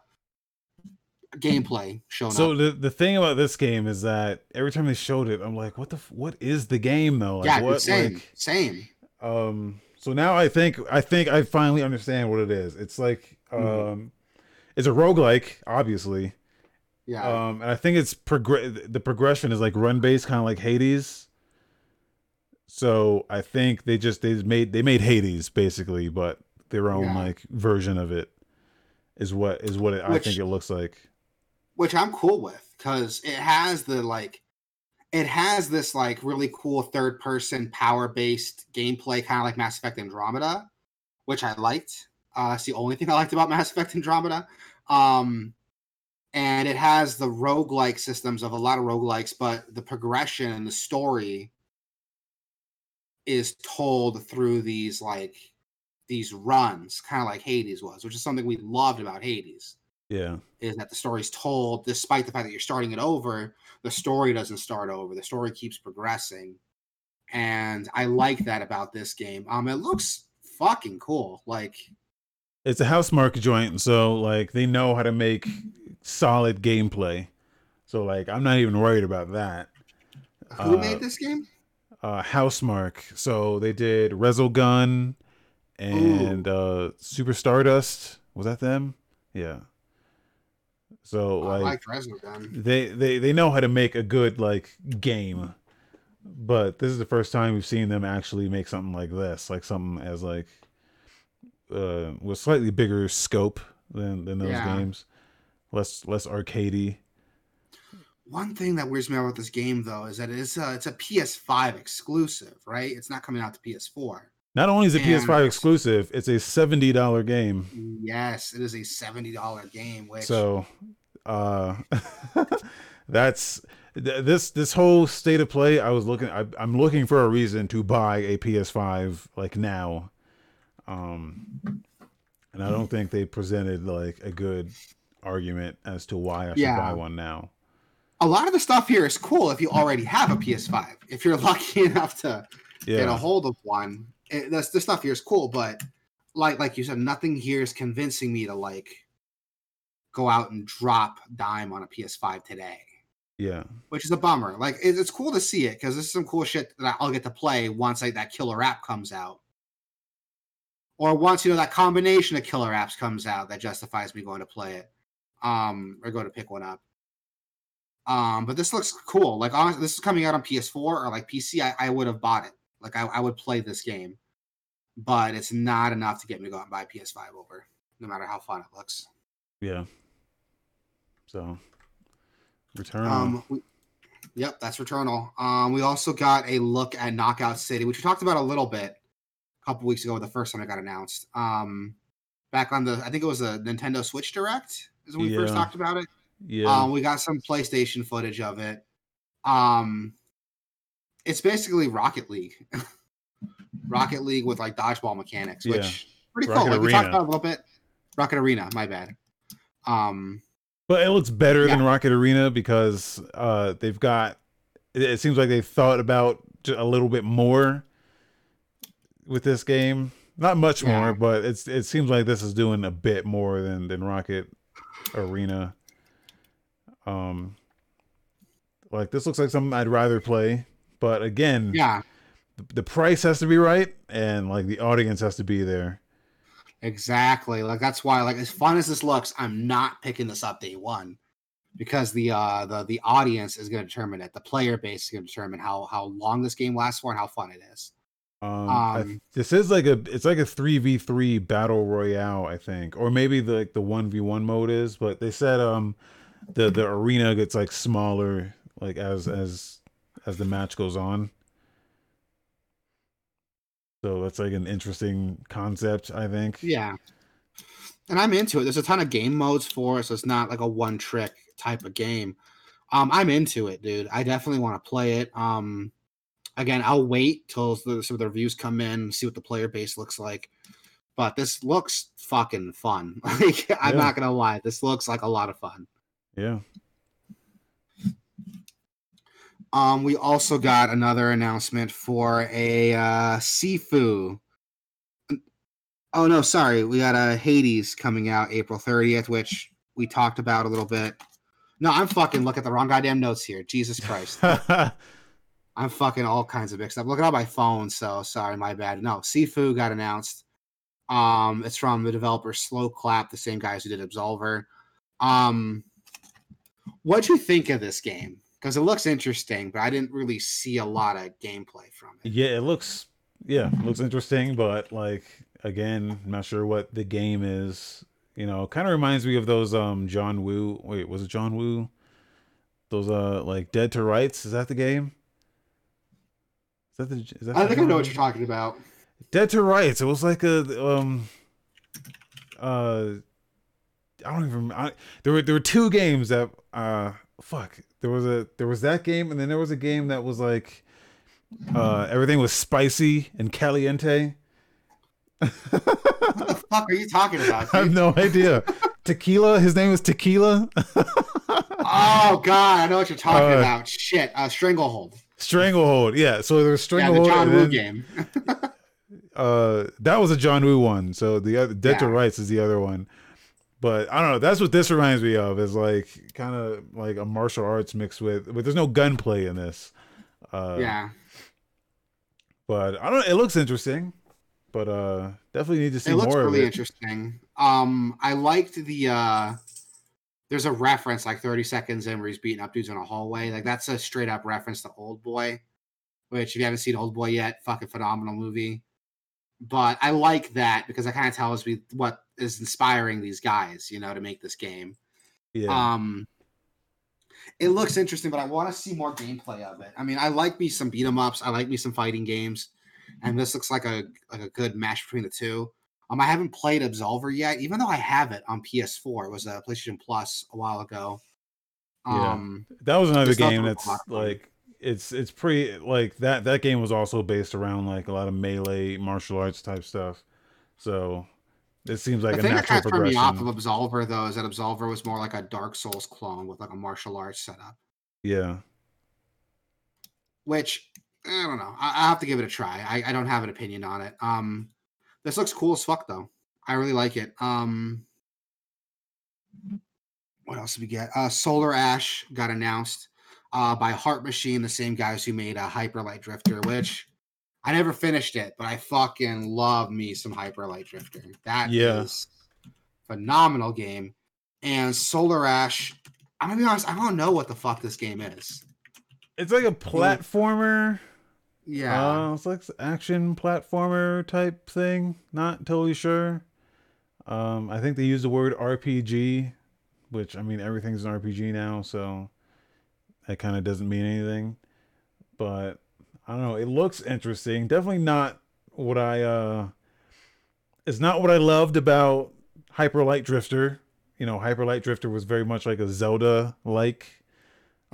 gameplay shown So up. the the thing about this game is that every time they showed it, I'm like, what the what is the game though? Like, yeah, what same, like same. um so now I think I think I finally understand what it is. It's like um Mhm. it's a roguelike, obviously. Yeah, Um and I think it's progr- the progression is like run based kind of like Hades. So I think they just they made they made Hades basically, but their own Yeah. like version of it is what is what it, I think it looks like. which I'm cool with because it has the like, it has this like really cool third person power based gameplay, kind of like Mass Effect Andromeda, which I liked. Uh, that's the only thing I liked about Mass Effect Andromeda. Um, and it has the roguelike systems of a lot of roguelikes, but the progression and the story is told through these like these runs, kind of like Hades was, which is something we loved about Hades. Yeah. Is that the story's told despite the fact that you're starting it over, the story doesn't start over. The story keeps progressing. And I like that about this game. Um it looks fucking cool. Like it's a Housemarque joint, so like they know how to make solid gameplay. So like I'm not even worried about that. Who uh, made this game? Uh Housemarque. So they did Resogun and Ooh. uh Super Stardust. Was that them? Yeah. So like, like they they they know how to make a good like game, but this is the first time we've seen them actually make something like this, like something as like uh with slightly bigger scope than than those yeah. games, less less arcadey. One thing that weirds me out about this game though is that it's a, it's a PS5 exclusive, right? It's not coming out to PS4. Not only is it and PS5 exclusive, it's a seventy dollar game. Yes, it is a seventy dollar game. Which so, uh, that's this this whole state of play. I was looking. I, am looking for a reason to buy a PS5 like now, um, and I don't think they presented like a good argument as to why I should yeah. buy one now. A lot of the stuff here is cool if you already have a PS5. If you're lucky enough to yeah. get a hold of one, it, that's the stuff here is cool, but like like you said, nothing here is convincing me to like go out and drop dime on a PS5 today. Yeah, which is a bummer. Like it, it's cool to see it because this is some cool shit that I'll get to play once like that killer app comes out, or once you know that combination of killer apps comes out that justifies me going to play it, um, or go to pick one up. Um, but this looks cool. Like honestly, this is coming out on PS4 or like PC. I, I would have bought it. Like I, I would play this game, but it's not enough to get me to go out and buy PS5 over, no matter how fun it looks. Yeah. So, Returnal. Um, we, yep, that's Returnal. Um, we also got a look at Knockout City, which we talked about a little bit a couple weeks ago, the first time it got announced. Um, back on the, I think it was a Nintendo Switch Direct, is when we yeah. first talked about it. Yeah. Um, we got some PlayStation footage of it. Um, it's basically Rocket League. Rocket League with like dodgeball mechanics, which yeah. pretty Rocket cool. Like we talked about a little bit. Rocket Arena, my bad. Um but it looks better yeah. than Rocket Arena because uh they've got it, seems like they thought about a little bit more with this game. Not much yeah. more, but it's it seems like this is doing a bit more than than Rocket Arena. Um like this looks like something I'd rather play but again, yeah, the, the price has to be right, and like the audience has to be there. Exactly. Like that's why, like as fun as this looks, I'm not picking this up day one because the uh the the audience is going to determine it. The player base is going to determine how how long this game lasts for and how fun it is. Um, um this is like a it's like a three v three battle royale, I think, or maybe the like the one v one mode is. But they said um the the arena gets like smaller like as as as the match goes on. So that's like an interesting concept, I think. Yeah. And I'm into it. There's a ton of game modes for it, so it's not like a one trick type of game. Um, I'm into it, dude. I definitely want to play it. Um, again, I'll wait till the, some of the reviews come in, see what the player base looks like. But this looks fucking fun. Like, I'm yeah. not gonna lie, this looks like a lot of fun. Yeah. Um, we also got another announcement for a uh, Sifu. Oh no, sorry, we got a Hades coming out April 30th, which we talked about a little bit. No, I'm fucking looking at the wrong goddamn notes here. Jesus Christ. I'm fucking all kinds of mixed up. Looking at my phone, so sorry, my bad. No, Sifu got announced. Um, it's from the developer Sloclap, the same guys who did Absolver. Um, what'd you think of this game? Because it looks interesting, but I didn't really see a lot of gameplay from it. Yeah, it looks yeah, it looks interesting, but like again, I'm not sure what the game is. You know, kind of reminds me of those um John Woo. Wait, was it John Woo? Those uh like Dead to Rights. Is that the game? Is that the? Is that I think John I know what you're talking about. Dead to Rights. It was like a um uh I don't even I, there were there were two games that uh fuck there was a there was that game and then there was a game that was like uh everything was spicy and caliente. what the fuck are you talking about? I have no idea. Tequila. His name was Tequila. oh god, I know what you're talking Uh, about. Shit, uh, Stranglehold. Stranglehold. Yeah. So there's was Yeah, Stranglehold. the John and Woo then, game. uh that was a John Woo one. So the other Dead to Rights is the other one. But I don't know. That's what this reminds me of. Is like kind of like a martial arts mixed with, but there's no gunplay in this. Uh, yeah. But I don't. It looks interesting. But uh, definitely need to see it looks more really it. interesting. Um, I liked the uh there's a reference like 30 seconds in where he's beating up dudes in a hallway. Like that's a straight up reference to Oldboy, which if you haven't seen Oldboy yet, fucking phenomenal movie. But I like that because that kind of tells me what is inspiring these guys, you know, to make this game. Yeah. Um, it looks interesting, but I want to see more gameplay of it. I mean, I like me some beat 'em ups. I like me some fighting games, and this looks like a like a good match between the two. Um, I haven't played Absolver yet, even though I have it on PS4. It was a PlayStation Plus a while ago. Yeah. Um, that was another game that's lot of fun. like it's it's pretty like that. That game was also based around like a lot of melee martial arts type stuff. So it seems like the a thing that natural kind of turned me off of Absolver though is that Absolver was more like a Dark Souls clone with like a martial arts setup. Yeah. which I don't know. I, I have to give it a try. I, I don't have an opinion on it. Um, this looks cool as fuck though. I really like it. Um, what else did we get? Uh, Solar Ash got announced uh, by Heart Machine, the same guys who made a Hyper Light Drifter, which I never finished it, but I fucking love me some Hyper Light Drifter. That is Yeah. phenomenal game. And Solar Ash, I'm gonna be honest, I don't know what the fuck this game is. It's like a platformer. Yeah. Uh, it's like action platformer type thing. Not totally sure. Um, I think they use the word RPG, which I mean everything's an RPG now, so that kind of doesn't mean anything. But I don't know. It looks interesting. Definitely not what I uh. It's not what I loved about Hyper Light Drifter. You know, Hyper Light Drifter was very much like a Zelda like,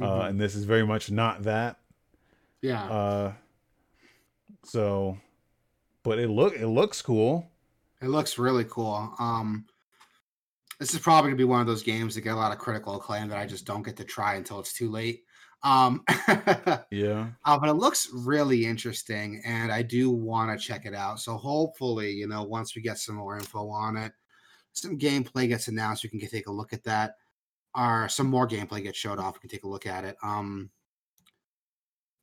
uh, Mhm. and this is very much not that. yeah. Uh, so, but it look it looks cool. It looks really cool. Um, this is probably gonna be one of those games that get a lot of critical acclaim that I just don't get to try until it's too late. Um, Yeah, uh, but it looks really interesting, and I do want to check it out. So hopefully, you know, once we get some more info on it, some gameplay gets announced, we can get, take a look at that, or some more gameplay gets showed off. We can take a look at it. Um,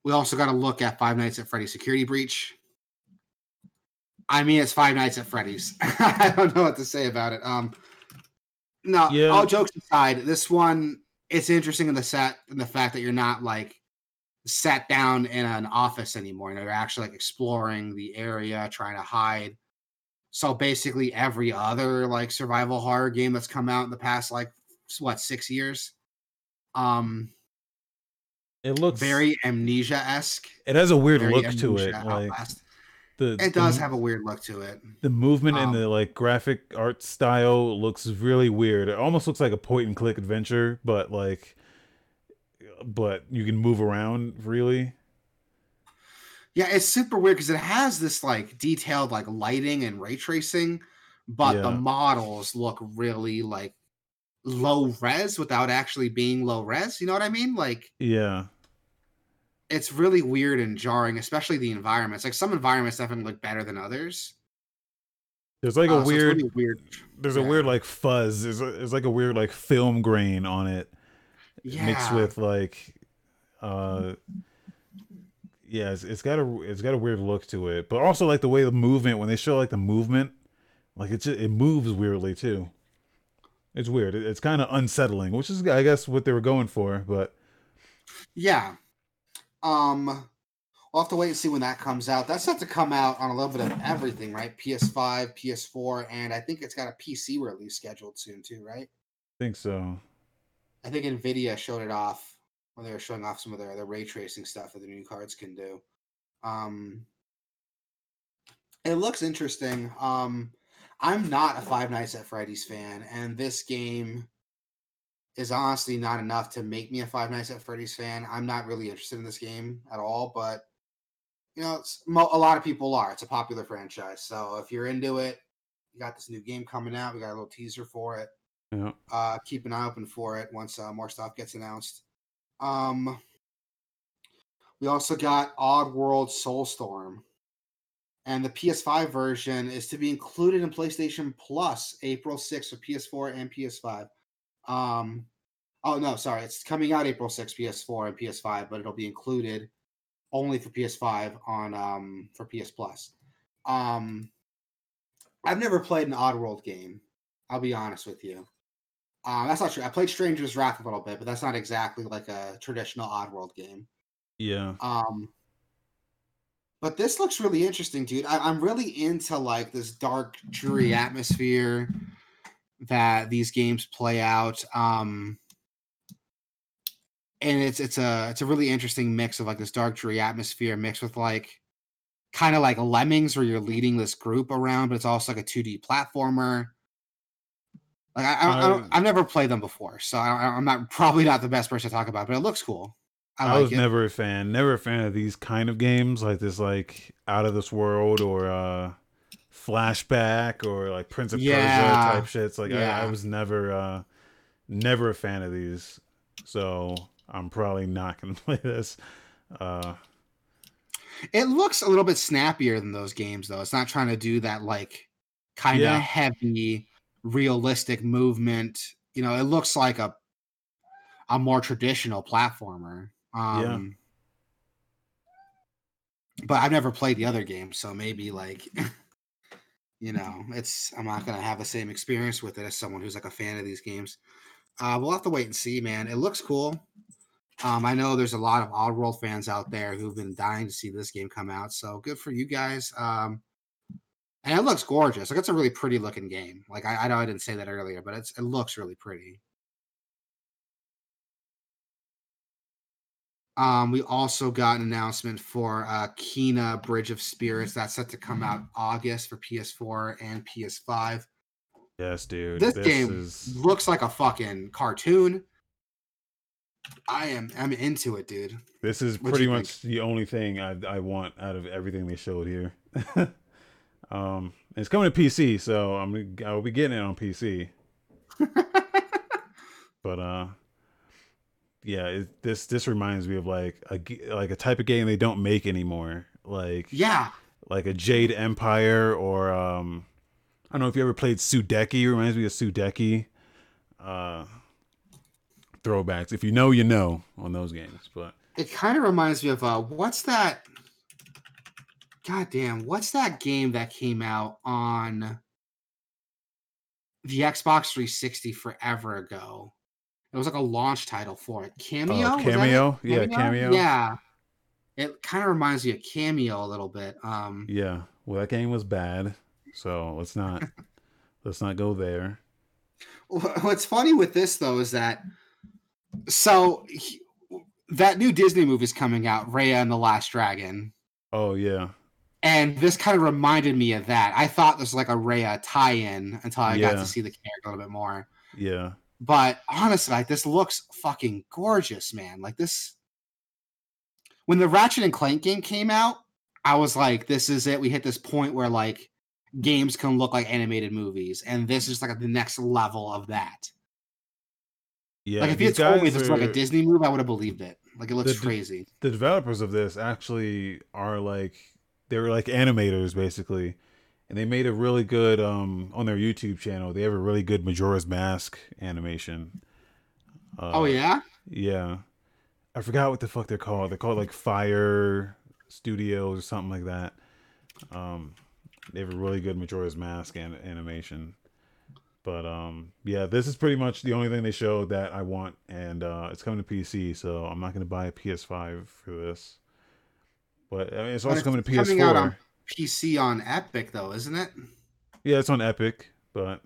we also got to look at Five Nights at Freddy's Security Breach. I mean, it's Five Nights at Freddy's. I don't know what to say about it. Um, no, Yeah. all jokes aside, this one it's interesting in the set in the fact that you're not like sat down in an office anymore. You know, you're actually like exploring the area, trying to hide. So basically, every other like survival horror game that's come out in the past like what six years, um, it looks very amnesia esque. It has a weird Very look to it. Like. The It does the, have a weird look to it. the movement and um, the like graphic art style looks really weird. It almost looks like a point and click adventure, but like, but you can move around really. Yeah, it's super weird because it has this like detailed like lighting and ray tracing, but the models look really like low res without actually being low res. You know what I mean? Like Yeah, it's really weird and jarring, especially the environments. Like some environments definitely look better than others. there's like Uh, a so weird. really weird. There's a weird like fuzz. There's, a, there's like a weird like film grain on it. Yeah. mixed with like uh yeah it's, it's got a it's got a weird look to it but also like the way the movement when they show like the movement like it just it moves weirdly too it's weird It- it's kind of unsettling which is i guess what they were going for but Yeah. Um we'll have to wait and see when that comes out. That's set to come out on a little bit of everything, right? PS5, PS4, and I think it's got a PC release scheduled soon too, right? i think so I think Nvidia showed it off when they were showing off some of their, their ray tracing stuff that the new cards can do. Um, It looks interesting. Um, I'm not a Five Nights at Freddy's fan, and this game is honestly not enough to make me a Five Nights at Freddy's fan. I'm not really interested in this game at all, but you know, a lot of people are. It's a popular franchise, so if you're into it, you got this new game coming out. We got a little teaser for it. Yeah. Uh, keep an eye open for it once uh, more stuff gets announced. Um, we also got Oddworld Soulstorm. And the PS5 version is to be included in PlayStation Plus April 6th for PS4 and PS5. Um, oh, no, sorry. It's coming out April 6th, PS4 and PS5, but it'll be included only for PS5 on um, for PS Plus. Um, I've never played an Oddworld game. I'll be honest with you. Um, that's not true. I played Stranger's Wrath a little bit, but that's not exactly like a traditional Oddworld game. Yeah. Um, but this looks really interesting, dude. I, am really into like this dark, dreary atmosphere that these games play out. Um, and it's it's a it's a really interesting mix of like this dark, dreary atmosphere mixed with like kind of like Lemmings, where you're leading this group around, but it's also like a 2D platformer. Like I, I, have never played them before, so I, am not probably not the best person to talk about, but it looks cool. I, I like was it. never a fan, never a fan of these kind of games like this, like out of this world or uh flashback or like Prince of yeah. Persia type shits. Like yeah. I, I, was never, uh never a fan of these, so I'm probably not gonna play this. Uh It looks a little bit snappier than those games, though. It's not trying to do that like kind of yeah. heavy, realistic movement. You know, it looks like a a more traditional platformer. Um, yeah. But I've never played the other game, so maybe like, you know, it's I'm not gonna have the same experience with it as someone who's like a fan of these games. Uh, we'll have to wait and see, man. It looks cool. Um, I know there's a lot of Oddworld fans out there who've been dying to see this game come out, so good for you guys. Um, and it looks gorgeous. Like it's a really pretty looking game. Like I, I know I didn't say that earlier, but it's it looks really pretty. Um, we also got an announcement for uh, Kena Bridge of Spirits that's set to come out August for PS4 and PS5. Yes, dude. This, this game is... looks like a fucking cartoon. I am I'm into it, dude. This is what pretty much think? the only thing I I want out of everything they showed here. um, it's coming to PC, so I'm I'll be getting it on PC. but uh, yeah, it, this this reminds me of like a like a type of game they don't make anymore. Like yeah, like a Jade Empire or um, I don't know if you ever played Sudeki. It reminds me of Sudeki. Uh, throwbacks. If you know, you know on those games. But it kind of reminds me of uh, what's that? God damn, what's that game that came out on the Xbox 360 forever ago? It was like a launch title for it. Kameo. Uh, Kameo. It? Yeah, Kameo. Yeah. It kind of reminds me of Kameo a little bit. Um, yeah. Well, that game was bad, so let's not let's not go there. What's funny with this though is that so he, that new Disney movie is coming out, Raya and the Last Dragon. Oh yeah. And this kind of reminded me of that. I thought this was like a Raya tie-in until I yeah. got to see the character a little bit more. Yeah. But honestly, like this looks fucking gorgeous, man. Like this when the Ratchet and Clank game came out, I was like, this is it. We hit this point where like games can look like animated movies, and this is like the next level of that. Yeah, like if you told me this was like a Disney movie, I would have believed it. Like it looks the, crazy. The developers of this actually are like they were like animators basically and they made a really good um on their YouTube channel. They have a really good Majora's Mask animation. Uh, oh yeah, yeah. I forgot what the fuck they're called. They're called like Fire Studios or something like that. Um, they have a really good Majora's Mask an- animation. But um, yeah, this is pretty much the only thing they showed that I want, and uh, it's coming to PC, so I'm not going to buy a PS5 for this. But I mean, it's also coming to PS4. Coming PC on Epic though, isn't it? Yeah, it's on Epic, but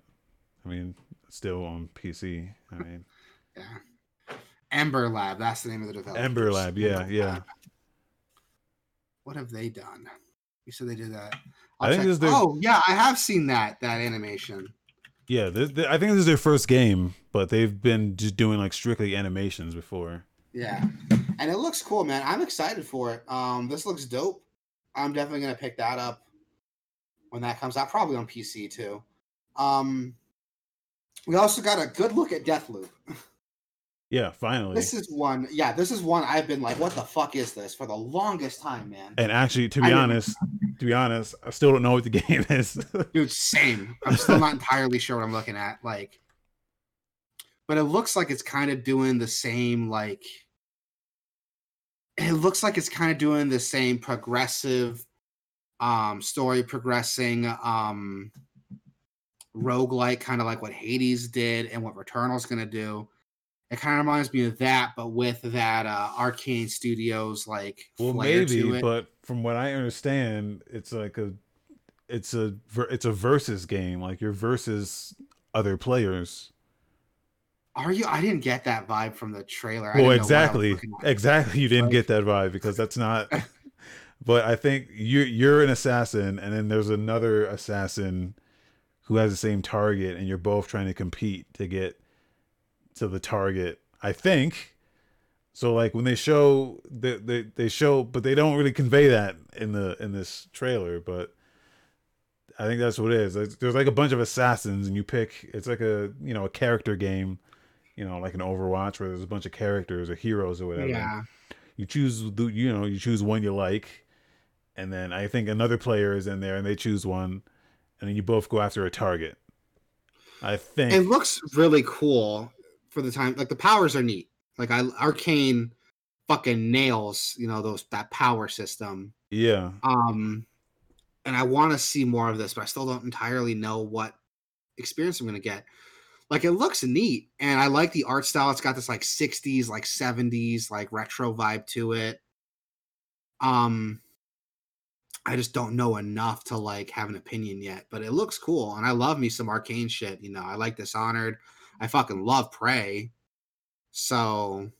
I mean, still on PC. I mean, yeah. Ember Lab, that's the name of the developer. Ember Lab, yeah, Ember yeah. Lab. What have they done? You said they did that. I I'll think check- this is their- Oh yeah, I have seen that that animation. Yeah, th- th- I think this is their first game, but they've been just doing like strictly animations before. Yeah, and it looks cool, man. I'm excited for it. Um, this looks dope. I'm definitely gonna pick that up when that comes out, probably on PC too. Um, we also got a good look at Deathloop. Yeah, finally. This is one, yeah, this is one I've been like, what the fuck is this for the longest time, man. and actually, to I be didn't- honest, to be honest, I still don't know what the game is. Dude, same. I'm still not entirely sure what I'm looking at. Like, but it looks like it's kind of doing the same, like, it looks like it's kind of doing the same progressive um story progressing um roguelike kind of like what Hades did and what Returnal's gonna do. It kind of reminds me of that, but with that uh Arkane Studios like well, to maybe, but from what I understand, it's like a, it's a, it's a versus game. Like you're versus other players. Are you? I didn't get that vibe from the trailer. I well, didn't know I was exactly, exactly. You didn't get that vibe because that's not. but I think you you're an assassin, and then there's another assassin who has the same target, and you're both trying to compete to get to the target. I think. So like when they show they, they they show, but they don't really convey that in the in this trailer. But I think that's what it is. There's like a bunch of assassins, and you pick. It's like a you know a character game, you know, like an Overwatch where there's a bunch of characters or heroes or whatever. Yeah, You choose the you know you choose one you like, and then I think another player is in there, and they choose one, and then you both go after a target. I think. it looks really cool for the time. Like the powers are neat. Like I Arkane fucking nails, you know, those that power system. yeah. Um, and I want to see more of this, but I still don't entirely know what experience I'm gonna get. Like it looks neat, and I like the art style. It's got this like 60s, like 70s, like retro vibe to it. Um, I just don't know enough to like have an opinion yet, but it looks cool, and I love me some Arkane shit. You know, I like Dishonored. I fucking love Prey. So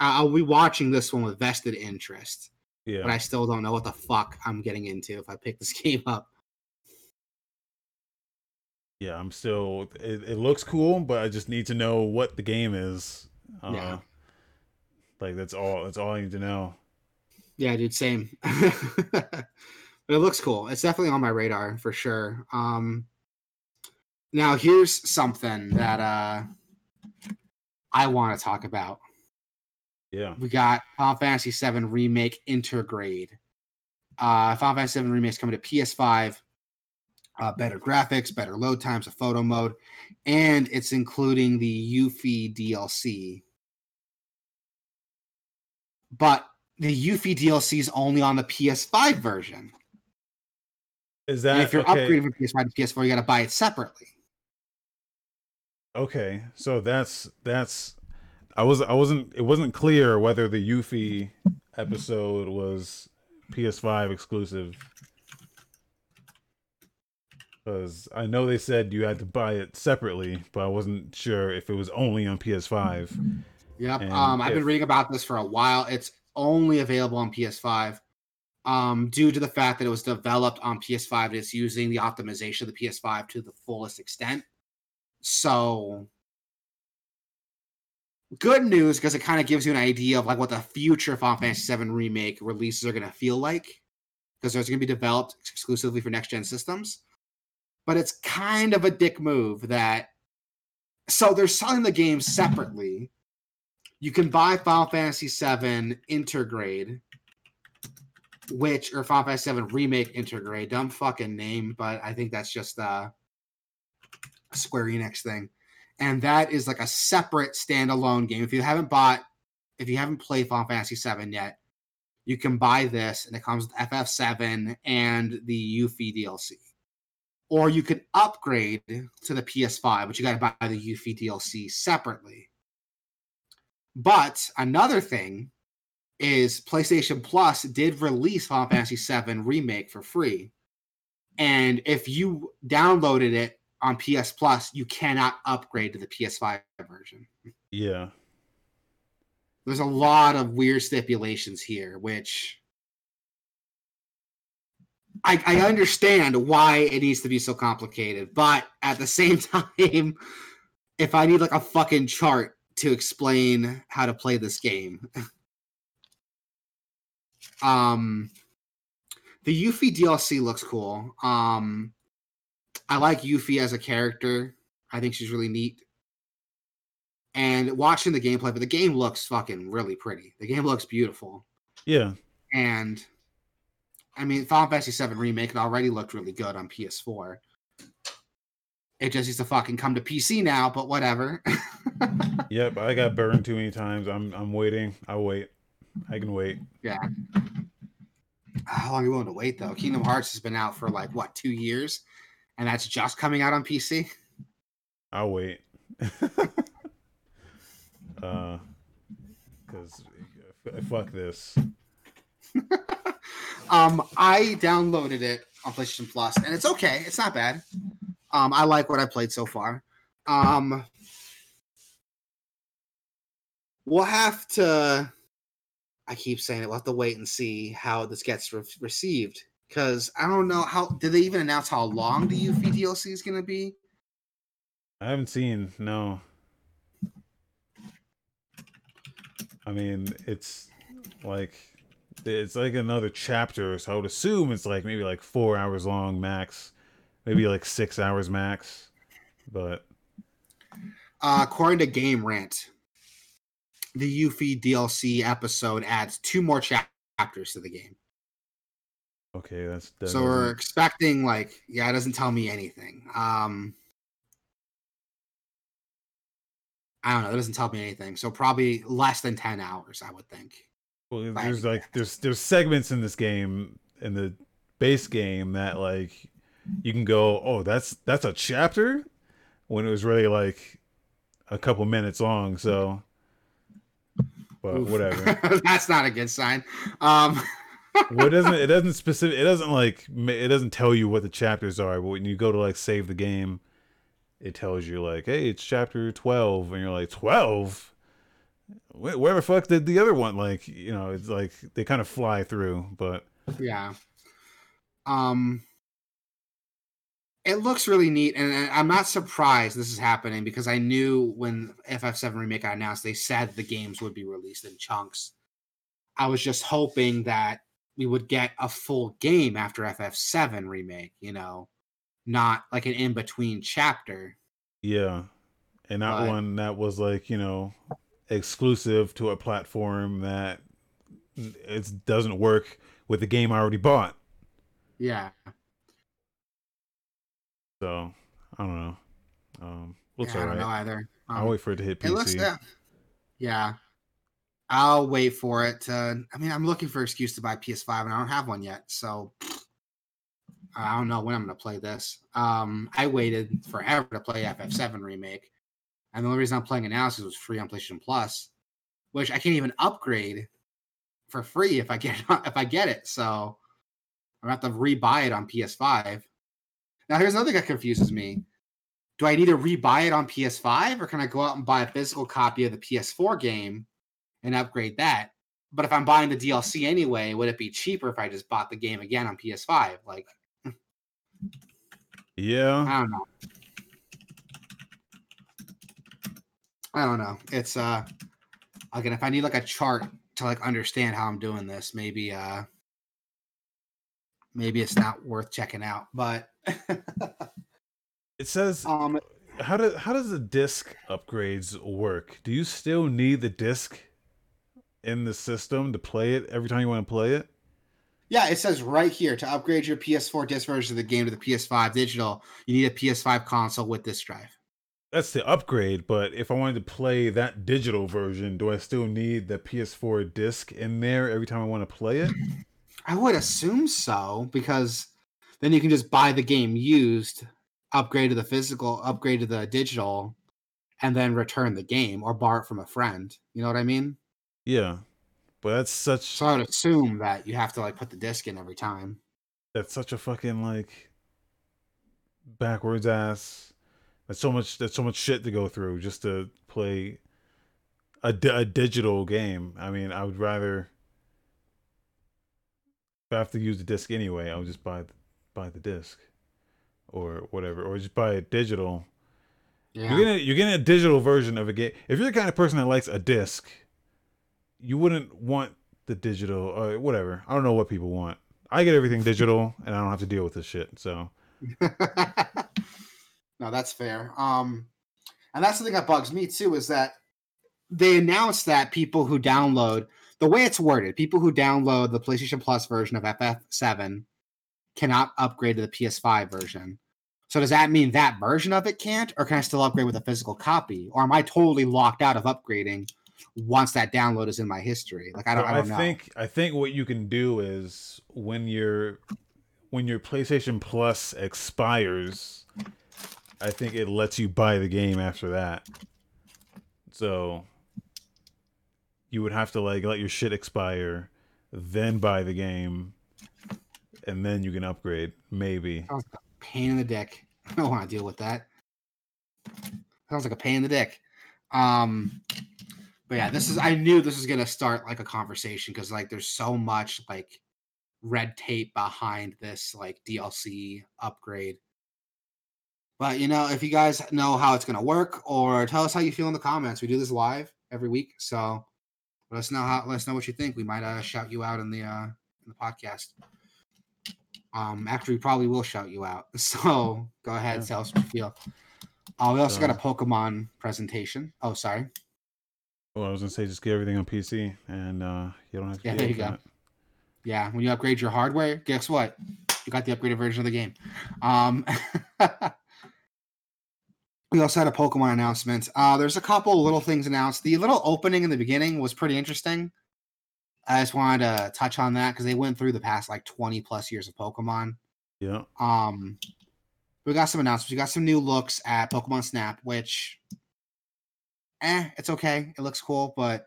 I'll be watching this one with vested interest Yeah. but I still don't know what the fuck I'm getting into if I pick this game up. Yeah, I'm still. It, it looks cool, but I just need to know what the game is. Uh, Yeah. Like that's all. That's all I need to know. Yeah, dude, same. but it looks cool. It's definitely on my radar for sure. Um now here's something that uh I want to talk about. Yeah. We got Final Fantasy VII Remake Intergrade. Uh Final Fantasy VII Remake is coming to PS5. Uh, better graphics, better load times, a photo mode, and it's including the Yuffie DLC. But the Yuffie DLC is only on the PS5 version. Is And that if you're okay? upgrading from PS5 to PS4, you got to buy it separately. Okay, so that's that's. I was I wasn't it wasn't clear whether the Yuffie episode was PS5 exclusive. Because I know they said you had to buy it separately, but I wasn't sure if it was only on PS5. Yep. And Um, I've been reading about this for a while. It's only available on PS5 um, due to the fact that it was developed on PS5 and it's using the optimization of the PS5 to the fullest extent. So, good news because it kind of gives you an idea of like what the future of Final Fantasy VII remake releases are going to feel like because those are going to be developed exclusively for next gen systems. But it's kind of a dick move that. So they're selling the game separately you can buy Final Fantasy VII Intergrade, which or Final Fantasy VII Remake Intergrade. Dumb fucking name, but I think that's just uh, a Square Enix thing, and that is like a separate standalone game. If you haven't bought, if you haven't played Final Fantasy VII yet, you can buy this, and it comes with FF7 and the Yuffie DLC. Or you could upgrade to the PS5, but you got to buy the Yuffie DLC separately. But another thing is PlayStation Plus did release Final Fantasy VII Remake for free. And if you downloaded it on PS Plus, you cannot upgrade to the PS5 version. Yeah. There's a lot of weird stipulations here, which I, I understand why it needs to be so complicated, but at the same time, if I need like a fucking chart to explain how to play this game, um, the Yuffie DLC looks cool. Um, I like Yuffie as a character. I think she's really neat. And watching the gameplay, but the game looks fucking really pretty. The game looks beautiful. Yeah. And I mean, Final Fantasy VII Remake it already looked really good on PS4. It just needs to fucking come to PC now, but whatever. yep, I got burned too many times. I'm I'm waiting. I'll wait. I can wait. Yeah. How long are you willing to wait though? Kingdom Hearts has been out for like what two years, and that's just coming out on PC. I'll wait. uh, because fuck this. um, I downloaded it on PlayStation Plus, and it's okay. It's not bad. Um, I like what I played so far. Um, we'll have to. I keep saying it. We'll have to wait and see how this gets re- received because I don't know how. Did they even announce how long the Yuffie DLC is going to be? I haven't seen. No. I mean, it's like it's like another chapter, so I would assume it's like maybe like four hours long max, maybe like six hours max. But uh, according to Game Rant, the Yuffie DLC episode adds two more chapters to the game. Okay, that's so we're expecting like yeah, it doesn't tell me anything. Um I don't know, it doesn't tell me anything. So probably less than 10 hours, I would think. Well, there's like there's there's segments in this game in the base game that like you can go, "Oh, that's that's a chapter?" when it was really like a couple minutes long, so but Oof. whatever. That's not a good sign. Um well, it doesn't. It doesn't specific. It doesn't like. It doesn't tell you what the chapters are. But when you go to like save the game, it tells you like, "Hey, it's chapter 12. and you're like, "12? Where the fuck did the other one?" Like, you know, it's like they kind of fly through. But yeah, um, it looks really neat, and I'm not surprised this is happening because I knew when FF7 remake got announced, they said the games would be released in chunks. I was just hoping that we would get a full game after FF7 remake, you know, not like an in between chapter. Yeah. And that but, one that was like, you know, exclusive to a platform that it doesn't work with the game I already bought. Yeah. So, I don't know. Um, looks yeah, I don't know either. Um, I'll wait for it to hit PC. It looks, yeah. yeah. I'll wait for it. To, I mean, I'm looking for an excuse to buy PS5, and I don't have one yet. So I don't know when I'm going to play this. Um, I waited forever to play FF7 remake, and the only reason I'm playing it now is because it was free on PlayStation Plus, which I can't even upgrade for free if I get it, if I get it. So I'm going to have to rebuy it on PS5. Now, here's another thing that confuses me. Do I need to rebuy it on PS5, or can I go out and buy a physical copy of the PS4 game? and upgrade that. But if I'm buying the DLC anyway, would it be cheaper if I just bought the game again on PS5? Like, yeah, I don't know. I don't know. It's uh, again, if I need like a chart to like understand how I'm doing this, maybe uh, maybe it's not worth checking out. But it says um, how does how does the disc upgrades work? Do you still need the disc in the system to play it every time you want to play it? Yeah, it says right here to upgrade your PS4 disc version of the game to the PS5 digital, you need a PS5 console with this drive. That's the upgrade, but if I wanted to play that digital version, do I still need the PS4 disc in there every time I want to play it? I would assume so because then you can just buy the game used, upgrade to the physical, upgrade to the digital, and then return the game or borrow it from a friend. You know what I mean? Yeah, but that's such. So I would assume that you have to like put the disc in every time. That's such a fucking like backwards ass. That's so much. That's so much shit to go through just to play a, a digital game. I mean, I would rather. If I have to use the disc anyway, I would just buy buy the disc or whatever, or just buy it digital. Yeah. You're getting a, you're getting a digital version of a game. If you're the kind of person that likes a disc, you wouldn't want the digital or whatever. I don't know what people want. I get everything digital, and I don't have to deal with this shit. So no, that's fair. Um, and that's the thing that bugs me too is that they announced that people who download the way it's worded, people who download the PlayStation Plus version of FF7 cannot upgrade to the PS5 version. So does that mean that version of it can't, or can I still upgrade with a physical copy, or am I totally locked out of upgrading once that download is in my history? Like I don't, I don't know. think I think what you can do is when your when your PlayStation Plus expires, I think it lets you buy the game after that. So you would have to like let your shit expire, then buy the game, and then you can upgrade. Maybe. Sounds like a pain in the dick. I don't want to deal with that. Sounds like a pain in the dick. Um, but yeah, this is. I knew this was gonna start like a conversation because like there's so much like red tape behind this like DLC upgrade. But you know, if you guys know how it's gonna work, or tell us how you feel in the comments. We do this live every week, so let us know how. Let us know what you think. We might uh, shout you out in the uh, in the podcast. Um, actually, we probably will shout you out. So go ahead, Yeah. tell us what you feel. Uh, we also got a Pokemon presentation. Oh, sorry. Well, I was gonna say just get everything on PC, and uh, you don't have to. Yeah, there you go. that. Yeah, when you upgrade your hardware, guess what? You got the upgraded version of the game. Um, we also had a Pokemon announcement. Uh, there's a couple little things announced. The little opening in the beginning was pretty interesting. I just wanted to touch on that because they went through the past like 20 plus years of Pokemon. Yeah. Um, we got some announcements. We got some new looks at Pokemon Snap, which, eh, it's okay. It looks cool, but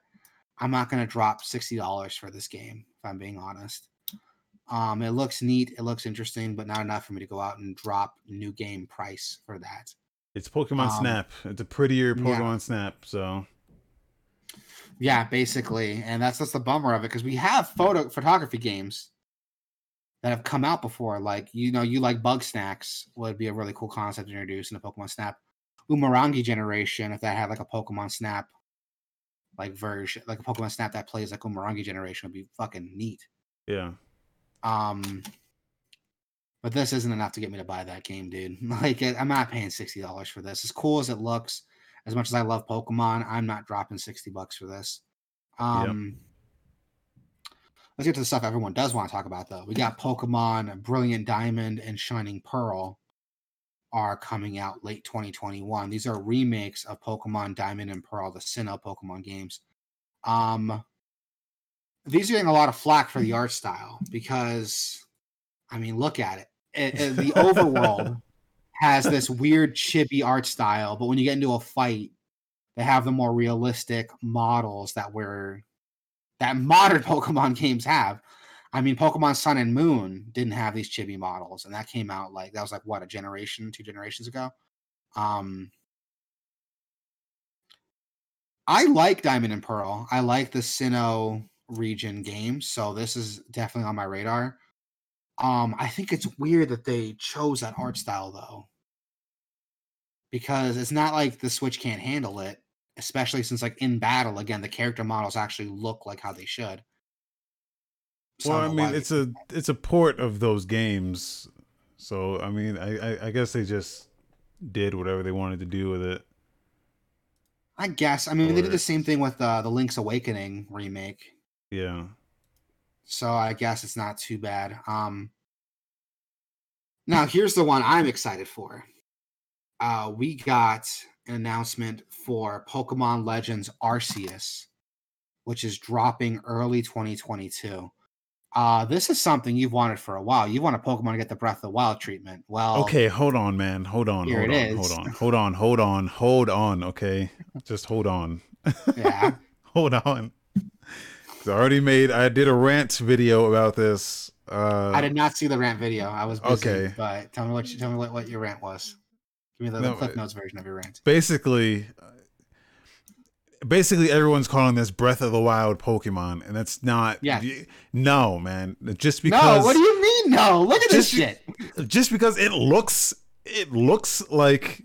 I'm not gonna drop sixty dollars for this game. If I'm being honest, um, it looks neat. It looks interesting, but not enough for me to go out and drop new game price for that. It's Pokemon Um, Snap. It's a prettier yeah. Pokemon Snap. So Yeah, basically, and that's just the bummer of it because we have photo photography games that have come out before. Like you know, you like Bugsnax would be a really cool concept to introduce in the Pokemon Snap. Umurangi generation, if that had like a Pokemon Snap like version, like a Pokemon Snap that plays like Umurangi generation, would be fucking neat. yeah. Um, but this isn't enough to get me to buy that game, dude. Like, it- I'm not paying sixty dollars for this. As cool as it looks, as much as I love Pokemon, I'm not dropping sixty bucks for this. Um, let's get to the stuff everyone does want to talk about, though. We got Pokemon Brilliant Diamond and Shining Pearl are coming out late 2021. These are remakes of Pokemon Diamond and Pearl, the Sinnoh Pokemon games. Um, these are getting a lot of flack for the art style because, I mean, look at it. It- the overworld has this weird chibi art style, but when you get into a fight, they have the more realistic models that were that modern Pokemon games have. I mean, Pokemon Sun and Moon didn't have these chibi models, and that came out like that was like what a generation, two generations ago. Um, I like Diamond and Pearl. I like the Sinnoh region games, so this is definitely on my radar. Um, I think it's weird that they chose that art style though, because it's not like the Switch can't handle it, especially since like in battle again, the character models actually look like how they should. So Well, I don't mean, it's a it's a port of those games, so I mean, I, I I guess they just did whatever they wanted to do with it. I guess. I mean, they did the same thing with uh, the Link's Awakening remake, Yeah. So I guess it's not too bad. Um, now here's the one I'm excited for. Uh, we got an announcement for Pokemon Legends Arceus, which is dropping early 2022. Uh, this is something you've wanted for a while. You want a Pokemon to get the Breath of the Wild treatment. Well, Okay, hold on, man. Hold on. Here hold it on. is. Hold on. Hold on. Hold on. Hold on. Okay, just hold on. yeah. hold on. I already made. I did a rant video about this. Uh, I did not see the rant video. I was busy, Okay. but tell me what you, tell me what, what your rant was. Give me the, the No, Cliff uh, Notes version of your rant. basically basically everyone's calling this breath of the wild pokemon and that's not Yeah. no man just because no, what do you mean? mean no? Look at Just- this shit. just because it looks it looks like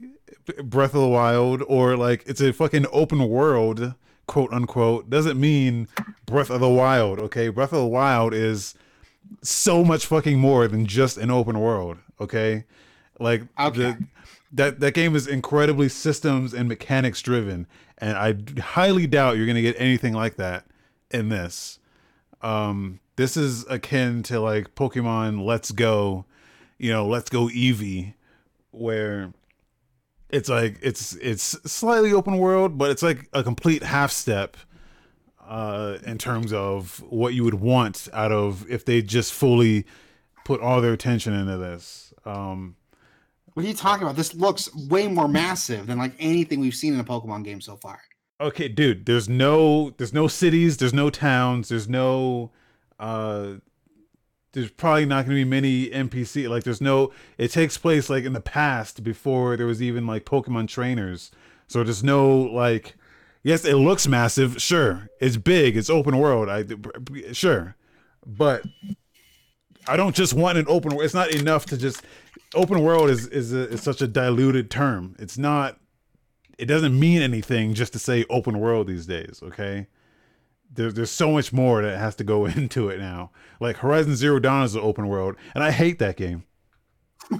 Breath of the Wild or like it's a fucking open world, quote unquote, doesn't mean Breath of the Wild. Okay, Breath of the Wild is so much fucking more than just an open world. Okay, like Okay. the, that that game is incredibly systems and mechanics driven, and I highly doubt you're gonna get anything like that in this. Um, this is akin to like Pokemon Let's Go, you know, Let's Go Eevee, where it's like it's it's slightly open world, but it's like a complete half step uh in terms of what you would want out of if they just fully put all their attention into this. Um What are you talking about? This looks way more massive than like anything we've seen in a Pokemon game so far. okay, dude, there's no there's no cities, there's no towns, there's no uh there's probably not going to be many NPC like there's no it takes place like in the past before there was even like Pokemon trainers. So there's no like yes, it looks massive, sure. It's big, it's open world. I sure. But I don't just want an open world. It's not enough to just open world is is, a, is such a diluted term. It's not it doesn't mean anything just to say open world these days, okay? There's there's so much more that has to go into it now. Like Horizon Zero Dawn is an open world, and I hate that game.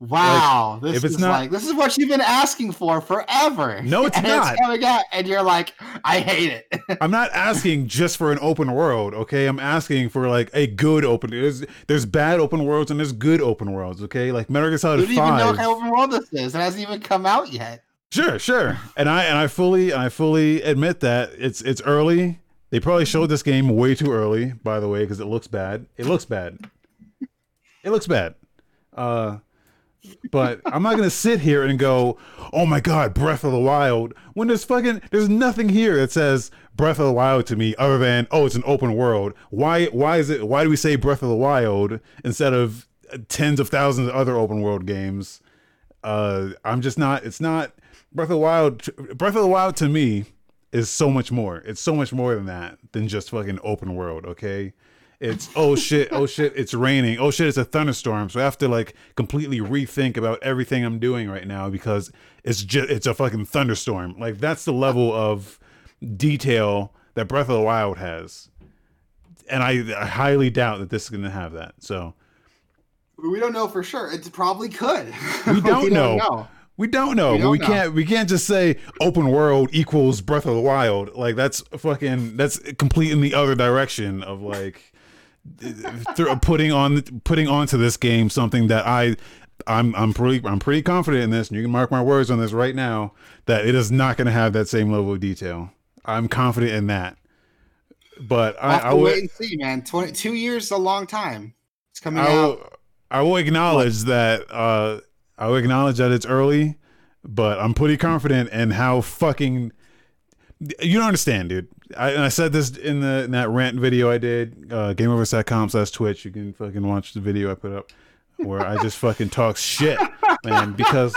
Wow, this if it's is not- like this is what you've been asking for forever. No, it's and not. It's coming out, and you're like, I hate it. I'm not asking just for an open world, okay? I'm asking for like a good open. There's there's bad open worlds and there's good open worlds, okay? Like Metal Gear you don't even know Five. what kind of open world this is. It hasn't even come out yet. Sure, sure. And I and I fully and I fully admit that it's it's early. They probably showed this game way too early, by the way, because it looks bad. It looks bad. It looks bad. Uh but I'm not gonna sit here and go, "Oh my God, Breath of the Wild," when there's fucking there's nothing here that says Breath of the Wild to me other than oh, it's an open world. Why why is it? Why do we say Breath of the Wild instead of tens of thousands of other open world games? Uh, I'm just not. It's not Breath of the Wild. Breath of the Wild to me is so much more. It's so much more than that than just fucking open world. Okay. It's oh shit, oh shit, it's raining. Oh shit, it's a thunderstorm. So I have to like completely rethink about everything I'm doing right now because it's just it's a fucking thunderstorm. Like that's the level of detail that Breath of the Wild has. And I, I highly doubt that this is gonna have that. So We don't know for sure. It probably could. We don't know. We don't know, We but don't we know. can't. We can't just say open world equals Breath of the Wild. Like that's fucking. That's complete in the other direction of like th- putting on putting onto this game something that I. I'm I'm pretty I'm pretty confident in this, and you can mark my words on this right now that it is not going to have that same level of detail. I'm confident in that. But I, I wait and see, man. Twenty two years is a long time. It's coming I out. will, I will acknowledge that uh, I acknowledge that it's early, but I'm pretty confident in how fucking you don't understand, dude. I, and I said this in the in that rant video I did, uh, gameovers.com slash Twitch. You can fucking watch the video I put up where I just fucking talk shit, man, because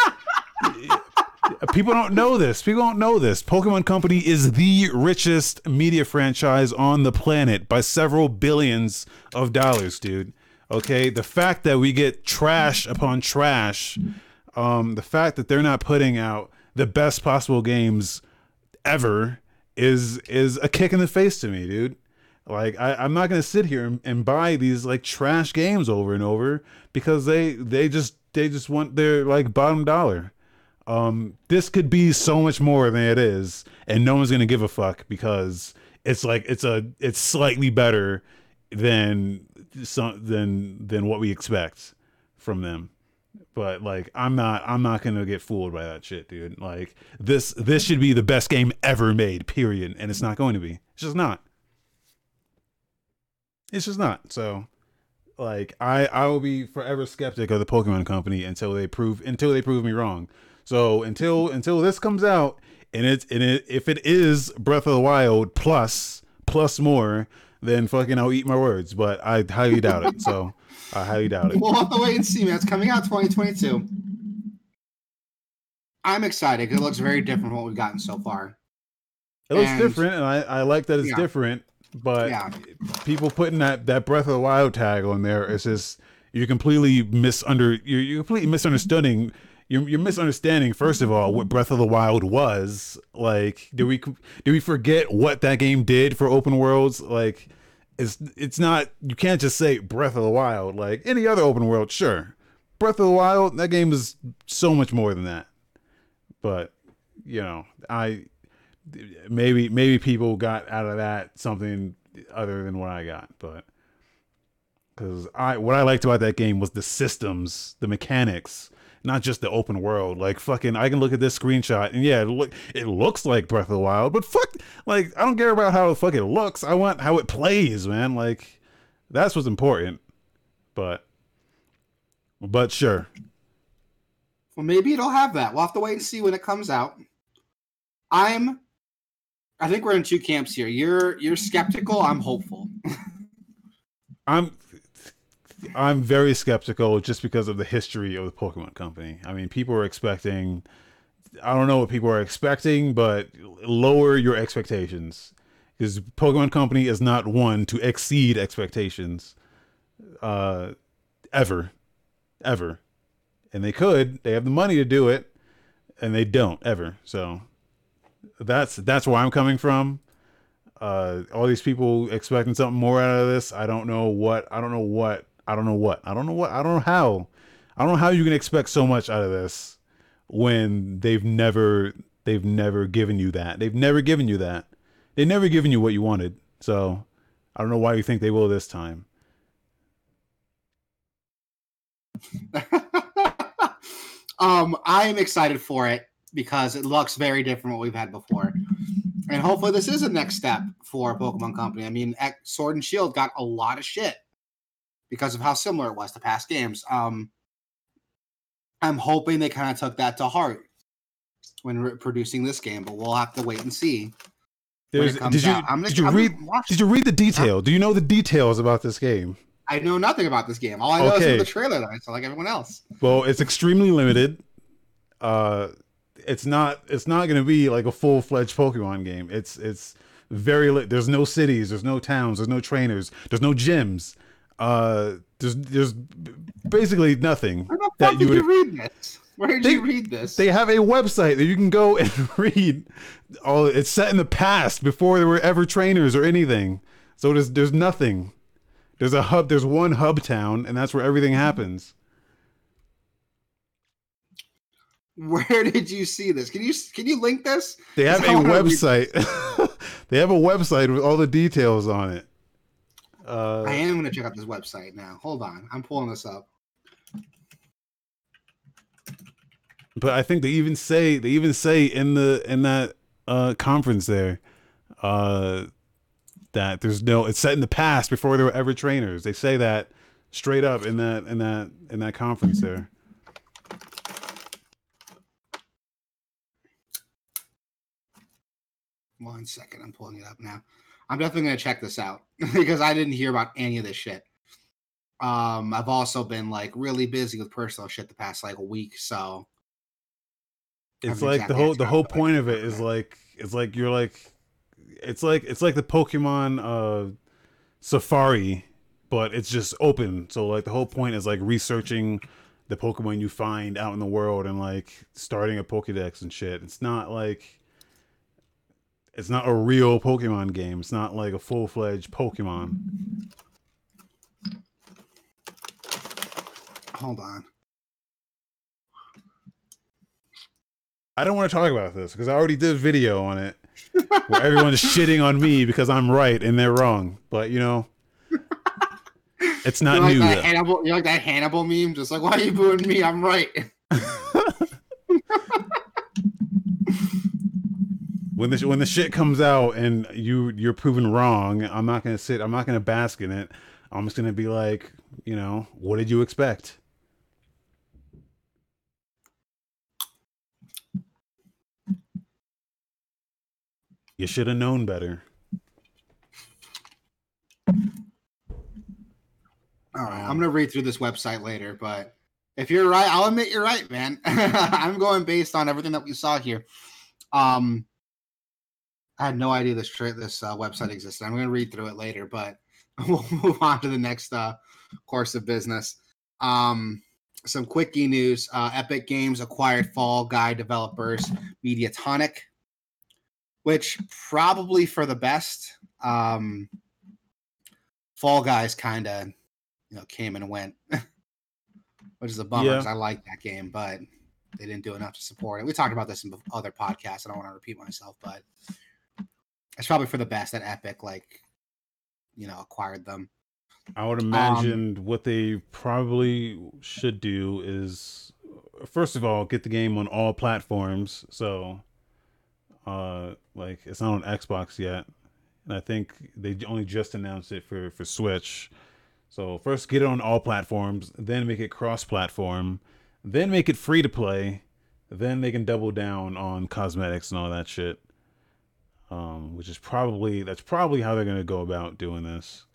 people don't know this. People don't know this. Pokemon Company is the richest media franchise on the planet by several billions of dollars, dude. Okay, the fact that we get trash upon trash, um, the fact that they're not putting out the best possible games ever is is a kick in the face to me, dude. Like I, I'm not gonna sit here and, and buy these like trash games over and over because they they just they just want their like bottom dollar. Um, this could be so much more than it is, and no one's gonna give a fuck because it's like it's a it's slightly better than some than than what we expect from them. But like I'm not I'm not gonna get fooled by that shit, dude. Like this this should be the best game ever made, period. And it's not going to be. It's just not. It's just not. So like I I will be forever skeptic of the Pokemon company until they prove until they prove me wrong. So until until this comes out and it's and it if it is Breath of the Wild plus plus more, then fucking I'll eat my words. But I highly doubt it. So I highly doubt it. We'll have to wait and see, man. It's coming out 2022. I'm excited because it looks very different from what we've gotten so far. It looks And- different, and I, I like that it's Yeah. different. But Yeah. people putting that that Breath of the Wild tag on there is just you're completely misunder you're, you're completely misunderstanding. You're, you're misunderstanding first of all what Breath of the Wild was like. Do we do we forget what that game did for open worlds? Like, it's it's not you can't just say Breath of the Wild like any other open world. Sure, Breath of the Wild that game is so much more than that. But you know, I maybe maybe people got out of that something other than what I got, but because I what I liked about that game was the systems, the mechanics, not just the open world. Like fucking, I can look at this screenshot and yeah, it look it looks like Breath of the Wild, but fuck, like I don't care about how it looks. I want how it plays, man. Like that's what's important. But but sure, Well, maybe it'll have that. We'll have to wait and see when it comes out. I'm. I think we're in two camps here. You're you're skeptical. I'm hopeful. I'm I'm very skeptical just because of the history of the Pokemon Company. I mean, people are expecting I don't know what people are expecting, but lower your expectations because Pokemon Company is not one to exceed expectations uh ever ever. And they could, they have the money to do it and they don't ever. So that's that's where I'm coming from uh all these people expecting something more out of this i don't know what i don't know what i don't know what. I don't know what i don't know how. I don't know how you can expect so much out of this when they've never they've never given you that. They've never given you that. They've never given you what you wanted. So i don't know why you think they will this time. Um, I am excited for it because it looks very different what we've had before, and hopefully this is a next step for Pokemon Company. I mean, Sword and Shield got a lot of shit because of how similar it was to past games. Um, I'm hoping they kind of took that to heart when re- producing this game, but we'll have to wait and see. There's, did you. I'm gonna- did you I'm read did you read the detail do you know the details about this game I know nothing about this game. All I know Okay. is the trailer that I saw, like everyone else. Well, it's extremely limited. Uh, it's not. It's not going to be like a full fledged Pokemon game. It's it's very. Li- there's no cities. There's no towns. There's no trainers. There's no gyms. Uh, there's there's basically nothing Where the that you did would. you read this? Where did They- you read this? They have a website that you can go and read. Oh, it's set in the past before there were ever trainers or anything. So there's there's nothing. There's a hub. There's one hub town, and that's where everything happens. Where did you see this? Can you can you link this? They have a website. they have a website with all the details on it. Uh, I am going to check out this website now. Hold on, I'm pulling this up. but I think they even say they even say in the in that uh, conference there uh, that there's no it's set in the past before there were ever trainers. They say that straight up in that in that in that conference there. One second, I'm pulling it up now. I'm definitely going to check this out because I didn't hear about any of this shit. Um, I've also been like really busy with personal shit the past like a week, so It's like the whole the whole point of it is like it's like you're like it's like it's like the Pokemon uh Safari, but it's just open. So like the whole point is like researching the Pokemon you find out in the world and like starting a Pokedex and shit. It's not like it's not a real Pokemon game. It's not like a full fledged Pokemon. hold on. I don't want to talk about this because I already did a video on it where everyone's shitting on me because I'm right and they're wrong. But you know, it's not You're like new. that. Hannibal. You're like that Hannibal meme. Just like, why are you booing me? I'm right. when the when the shit comes out and you you're proven wrong, I'm not gonna sit. I'm not gonna bask in it. I'm just gonna be like, you know, what did you expect? You should have known better. All right, I'm gonna read through this website later, but if you're right, I'll admit you're right, man. I'm going based on everything that we saw here. Um, I had no idea this this uh, website existed. I'm going to read through it later, but we'll move on to the next uh, course of business. Um, some quickie news: uh, Epic Games acquired Fall Guy developers Mediatonic, which probably for the best. Um, Fall Guys kind of, you know, came and went, which is a bummer because Yeah. I like that game, but they didn't do enough to support it. We talked about this in other podcasts. I don't want to repeat myself, but it's probably for the best that Epic, like, you know, acquired them. I would imagine what they probably should do is first of all get the game on all platforms. So, uh, like it's not on Xbox yet, and I think they only just announced it for for Switch. So first get it on all platforms, then make it cross-platform, then make it free to play, then they can double down on cosmetics and all that shit. Um, which is probably that's probably how they're gonna go about doing this.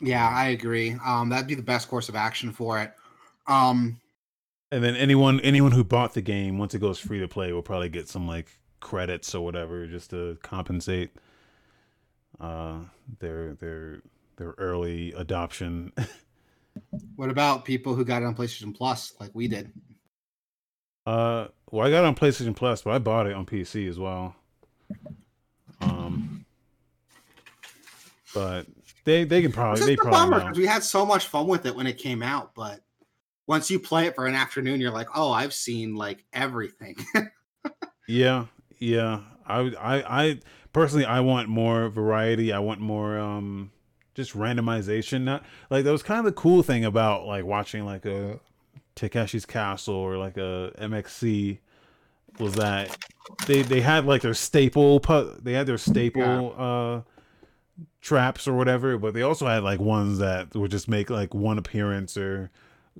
Yeah, I agree. Um, that'd be the best course of action for it. Um, And then anyone anyone who bought the game once it goes free to play will probably get some like credits or whatever just to compensate uh their their their early adoption. what about people who got it on PlayStation Plus, like we did? uh well I got it on PlayStation Plus, but I bought it on PC as well. Um but they they can probably just they a probably bummer because we had so much fun with it when it came out, but once you play it for an afternoon, you're like, oh, I've seen like everything. Yeah, yeah. I I I personally I want more variety. I want more um just randomization. Not like that was kind of the cool thing about like watching like a Takeshi's Castle or like a MXC was that they they had like their staple pu- they had their staple uh traps or whatever, but they also had like ones that would just make like one appearance or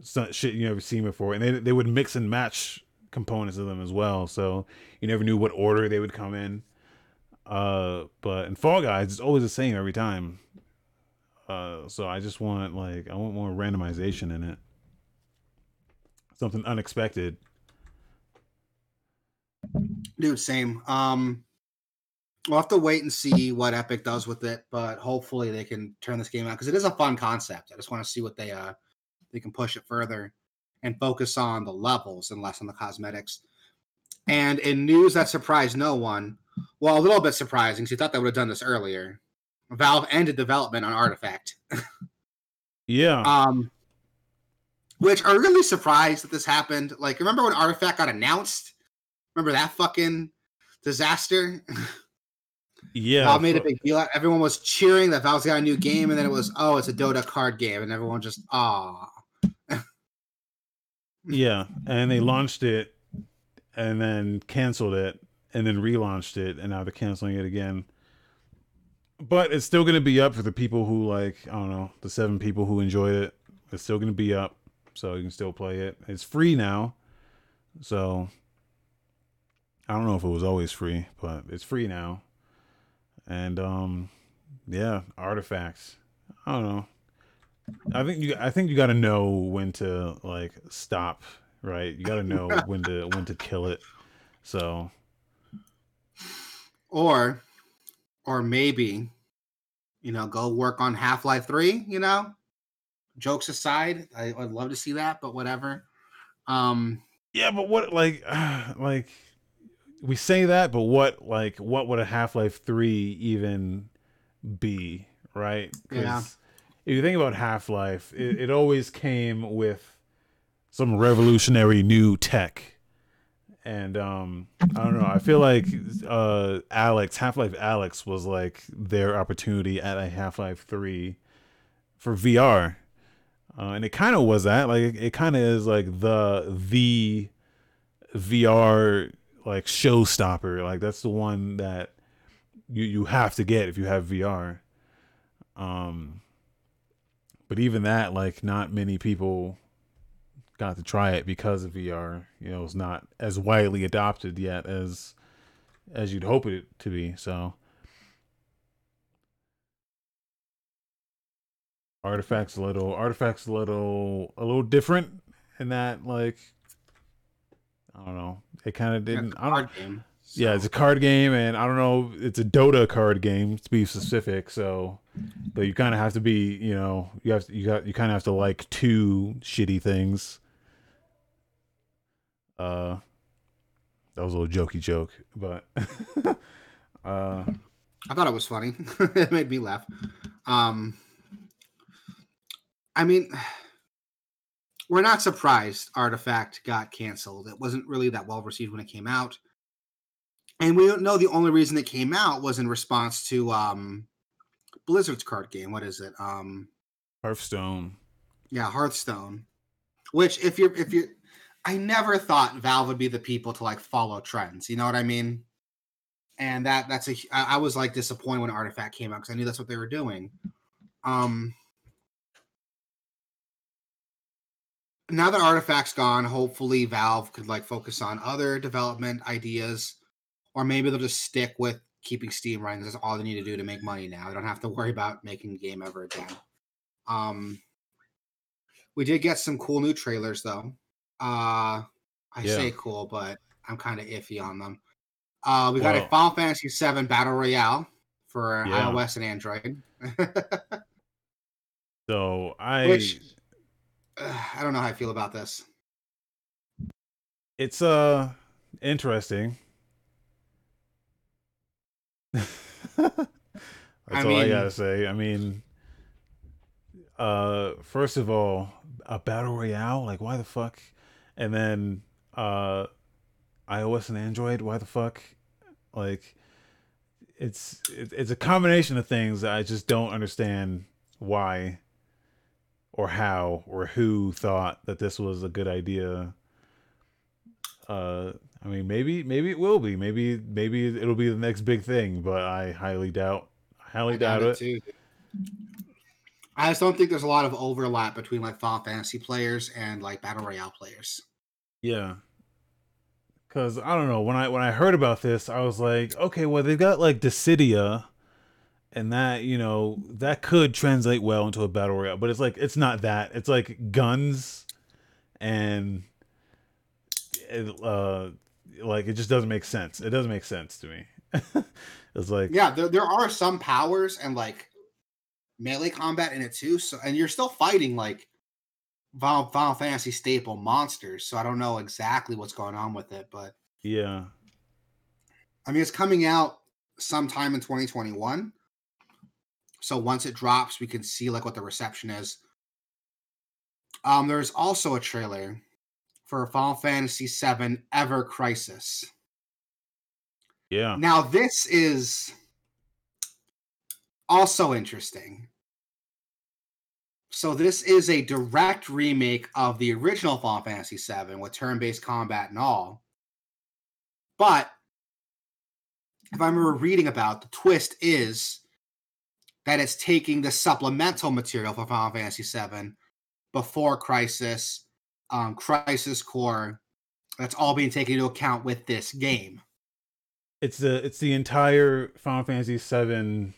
some shit you never seen before, and they they would mix and match components of them as well. So you never knew what order they would come in. Uh, but in Fall Guys, it's always the same every time. Uh, so I just want like I want more randomization in it, something unexpected. Dude, same. Um, we'll have to wait and see what Epic does with it, but hopefully they can turn this game out because it is a fun concept. I just want to see what they uh they can push it further and focus on the levels and less on the cosmetics. And in news that surprised no one, well, a little bit surprising because you thought they would have done this earlier. Valve ended development on Artifact. Yeah, Um, which are really surprised that this happened. Like, remember when Artifact got announced? Remember that fucking disaster? yeah. Valve made a big deal. Everyone was cheering that Valve's got a new game, and then it was, oh, it's a Dota card game, and everyone just, ah, Yeah, and they launched it and then canceled it and then relaunched it and now they're canceling it again. But it's still going to be up for the people who like, I don't know, the seven people who enjoyed it. It's still going to be up so you can still play it. It's free now. So I don't know if it was always free, but it's free now. And um yeah, artifacts. I don't know. I think you I think you got to know when to like stop, right? You got to know when to when to kill it. So, or, or maybe, you know, go work on Half Life Three. You know, jokes aside, I, I'd love to see that, but whatever. Um, yeah, but what like like we say that, but what like what would a Half-Life 3 even be, right? Yeah. If you think about Half-Life, it, it always came with some revolutionary new tech. And um I don't know, I feel like uh Alyx, Half-Life Alyx was like their opportunity at a Half-Life 3 for VR. Uh, and it kind of was that like it, it kind of is like the the VR like showstopper. Like that's the one that you you have to get if you have VR um but even that like not many people got to try it because of VR you know it's not as widely adopted yet as as you'd hope it to be so. Artifacts a little artifacts a little a little different in that like I don't know it kind of didn't it's a I don't game. Yeah, it's a card game, and I don't know, it's a Dota card game to be specific. So, but you kind of have to be, you know, you have to, you got you kind of have to like two shitty things. Uh, that was a little jokey joke, but uh, I thought it was funny. it made me laugh. Um, I mean, we're not surprised Artifact got canceled. It wasn't really that well received when it came out. And we don't know the only reason it came out was in response to um Blizzard's card game. What is it? Um Hearthstone. Yeah, Hearthstone. Which if you're if you I never thought Valve would be the people to like follow trends. You know what I mean? And that that's a I, I was like disappointed when Artifact came out because I knew that's what they were doing. Um now that Artifact's gone, hopefully Valve could like focus on other development ideas or maybe they'll just stick with keeping Steam running. That's all they need to do to make money now. They don't have to worry about making the game ever again. Um, we did get some cool new trailers though. Uh, I Yeah. say cool, but I'm kind of iffy on them. Uh, we got Well- a Final Fantasy VII Battle Royale for Yeah. iOS and Android. So I, Which uh, I don't know how I feel about this. it's uh interesting. That's I all I gotta say. I mean, uh, first of all, a battle royale, like why the fuck? And then uh, iOS and Android, why the fuck? Like, it's it, it's a combination of things that I just don't understand why or how or who thought that this was a good idea. Uh, I mean, maybe maybe it will be. Maybe maybe it'll be the next big thing, but I highly doubt. Highly I doubt doubt it. too. I just don't think there's a lot of overlap between like Final Fantasy players and like Battle Royale players. Yeah. Cause I don't know when I when I heard about this, I was like, okay, well they've got like Dissidia, and that you know that could translate well into a battle royale, but it's like it's not that. It's like guns, and it, uh, like it just doesn't make sense. It doesn't make sense to me. it's like Yeah, there, there are some powers and like melee combat in it too. So and you're still fighting like Final, Final Fantasy staple monsters. So I don't know exactly what's going on with it, but yeah, I mean it's coming out sometime in 2021. So once it drops, we can see like what the reception is. Um, there's also a trailer for Final Fantasy VII Ever Crisis. yeah, Now, this is also interesting. So, this is a direct remake of the original Final Fantasy VII with turn based combat and all. But if I remember reading about, the twist is that it's taking the supplemental material for Final Fantasy VII before Crisis, um, Crisis Core. That's all being taken into account with this game. it's the it's the entire Final Fantasy VII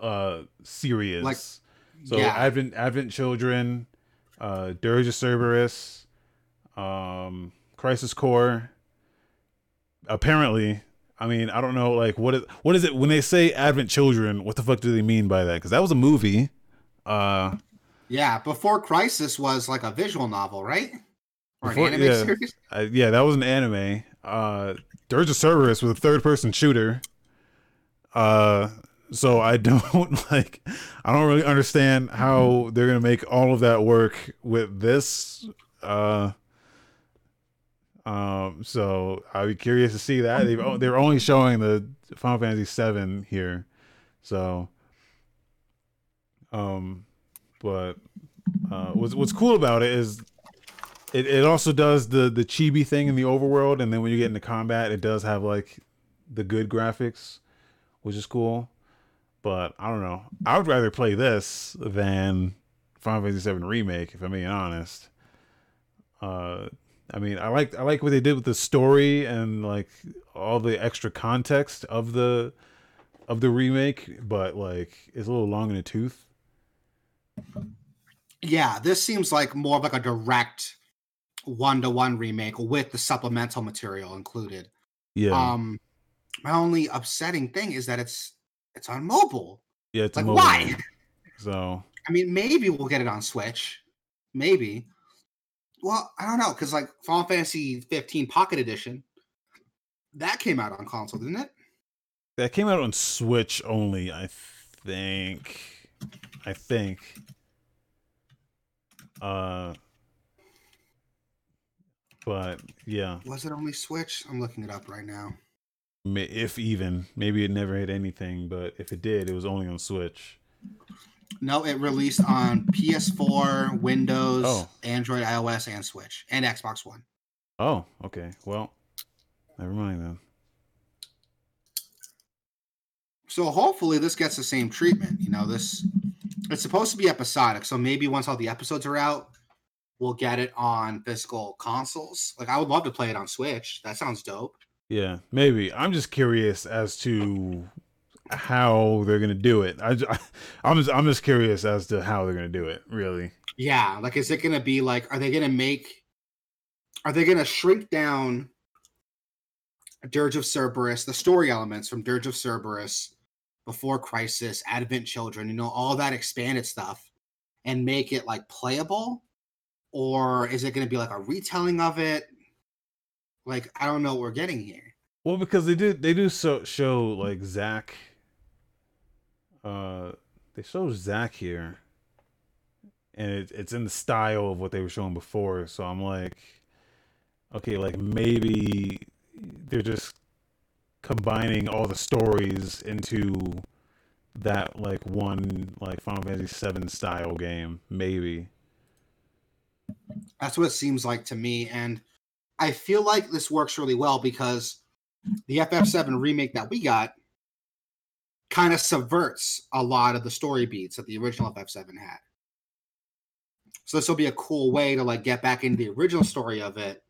uh series. Like, So yeah. Advent Advent Children, uh Dirge of Cerberus, um Crisis Core. Apparently, I mean, I don't know like what is what is it when they say Advent Children, what the fuck do they mean by that? Cuz that was a movie. Uh Yeah, before Crisis was like a visual novel, right? Or Before- an anime yeah. series? I, yeah, that was an anime. Uh Dirge of Cerberus was a third person shooter. Uh so I don't like I don't really understand how they're going to make all of that work with this uh um so I'd be curious to see that. They've, they're only showing the Final Fantasy 7 here. So um but uh what's what's cool about it is it, it also does the the chibi thing in the overworld and then when you get into combat it does have like the good graphics which is cool but i don't know i would rather play this than final fantasy 7 remake if i'm being honest uh i mean i like i like what they did with the story and like all the extra context of the of the remake but like it's a little long in the tooth Yeah, this seems like more of like a direct one to one remake with the supplemental material included. Yeah, Um, my only upsetting thing is that it's it's on mobile. yeah, it's Like mobile why? So I mean, maybe we'll get it on Switch. Maybe. Well, I don't know because like Final Fantasy 15 Pocket Edition, that came out on console, didn't it? that came out on Switch only, I think. I think. Uh, but yeah, Was it only Switch? I'm looking it up right now. if even maybe it never hit anything, but if it did, it was only on Switch. No, it released on PS4, Windows, Oh. Android, iOS, and Switch, and Xbox One. Oh, okay. Well, never mind then. So hopefully this gets the same treatment. You know, this it's supposed to be episodic, so maybe once all the episodes are out, we'll get it on physical consoles. Like I would love to play it on Switch. That sounds dope. Yeah, maybe. I'm just curious as to how they're gonna do it. I, am just, I'm just curious as to how they're gonna do it. Really. Yeah, like is it gonna be like are they gonna make are they gonna shrink down Dirge of Cerberus, the story elements from Dirge of Cerberus, Before Crisis, Advent Children, you know, all that expanded stuff, and make it like playable? Or is it gonna be like a retelling of it? Like, I don't know what we're getting here. Well, because they do they do so show like Zack. Uh, they show Zack here, and it, it's in the style of what they were showing before. So I'm like, okay, like maybe they're just combining all the stories into that like one like Final Fantasy VII style game. Maybe. That's what it seems like to me. And I feel like this works really well because the FF7 remake that we got kind of subverts a lot of the story beats that the original FF7 had. So this will be a cool way to like get back into the original story of it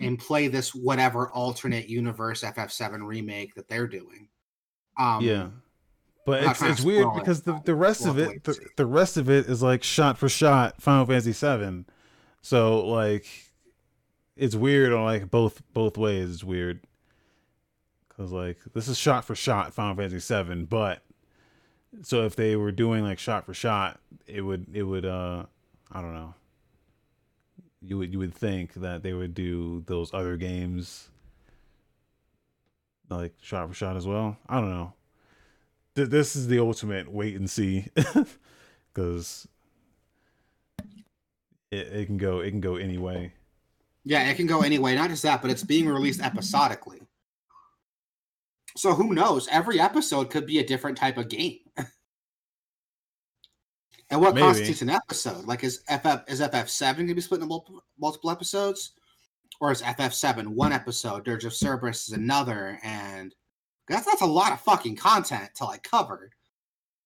and play this whatever alternate universe FF7 remake that they're doing. Um, yeah but it's it's weird spoil it, because the, the rest of it the, the rest of it is like shot for shot final fantasy 7 so like it's weird on like both both ways it's weird because like this is shot for shot final fantasy 7 but so if they were doing like shot for shot it would it would uh i don't know you would you would think that they would do those other games like shot for shot as well i don't know th- this is the ultimate wait and see because it, it can go it can go any way Yeah, it can go anyway. Not just that, but it's being released episodically. So who knows? Every episode could be a different type of game. and what Maybe. constitutes an episode? Like is FF is FF seven gonna be split into multiple, multiple episodes, or is FF seven one episode? Dirge of Cerberus is another, and that's that's a lot of fucking content to like cover.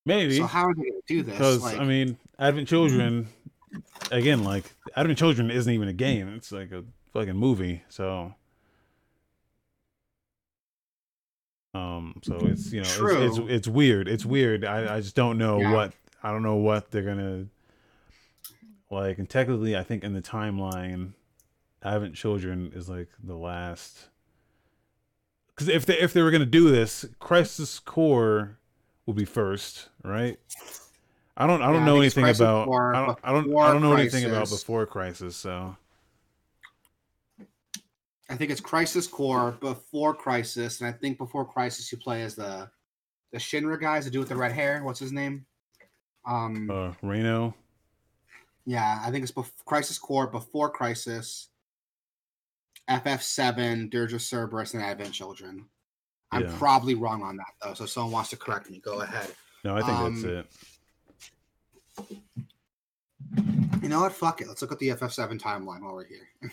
maybe So how are they gonna do this? because Like, i mean advent children hmm. again like advent children isn't even a game it's like a fucking movie so um so it's you know it's, it's it's weird. It's weird. I i just don't know Yeah. what i don't know what they're gonna like and technically i think in the timeline advent children is like the last because if they if they were gonna do this crisis core would be first right? I don't i don't I know anything about i don't i don't, I don't know anything about before crisis so I think it's Crisis Core before Crisis, and I think before Crisis you play as the the Shinra guys, the dude with the red hair. What's his name? Um, uh reno yeah, I think it's bef- Crisis Core before Crisis. FF7, Dirge of Cerberus, and Advent Children. I'm Yeah. probably wrong on that though, so if someone wants to correct me. Go ahead. no i think that's Um, it You know what? Fuck it. Let's look at the FF7 timeline while we're here.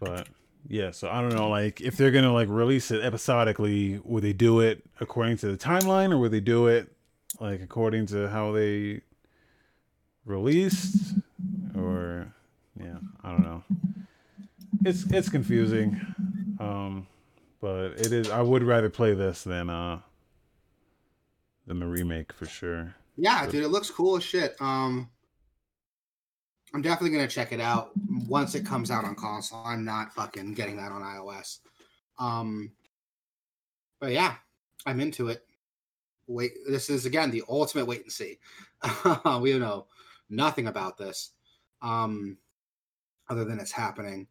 but yeah so i don't know like if they're gonna like release it episodically would they do it according to the timeline or would they do it like according to how they released? Or yeah i don't know. It's it's confusing um but it is i would rather play this than uh than the remake for sure. Yeah, dude, it looks cool as shit. Um, I'm definitely gonna check it out once it comes out on console. I'm not fucking getting that on iOS. Um, but yeah, I'm into it. Wait, this is again the ultimate wait and see. we know nothing about this, um, other than it's happening.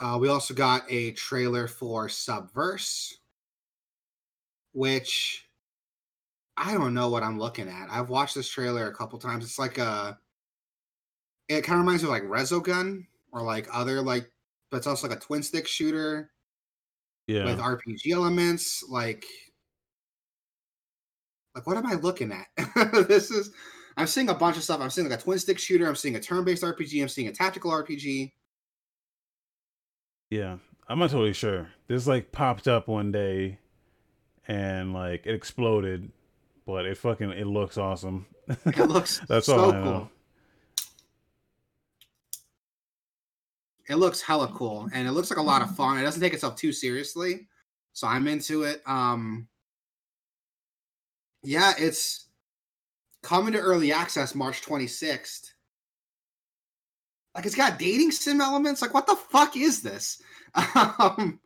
Uh, we also got a trailer for Subverse, which I don't know what I'm looking at. I've watched this trailer a couple times. It's like a, it kind of reminds me of like Resogun or like other like, but it's also like a twin stick shooter Yeah. with RPG elements. Like, like what am I looking at? this is, I'm seeing a bunch of stuff. I'm seeing like a twin stick shooter. I'm seeing a turn based RPG. I'm seeing a tactical RPG. Yeah, I'm not totally sure. This like popped up one day, and like it exploded, but it fucking it looks awesome. It looks That's so all I cool. It looks hella cool, and it looks like a lot of fun. It doesn't take itself too seriously, so I'm into it. Um, yeah, it's coming to early access March 26th. Like, it's got dating sim elements. Like, what the fuck is this? Um,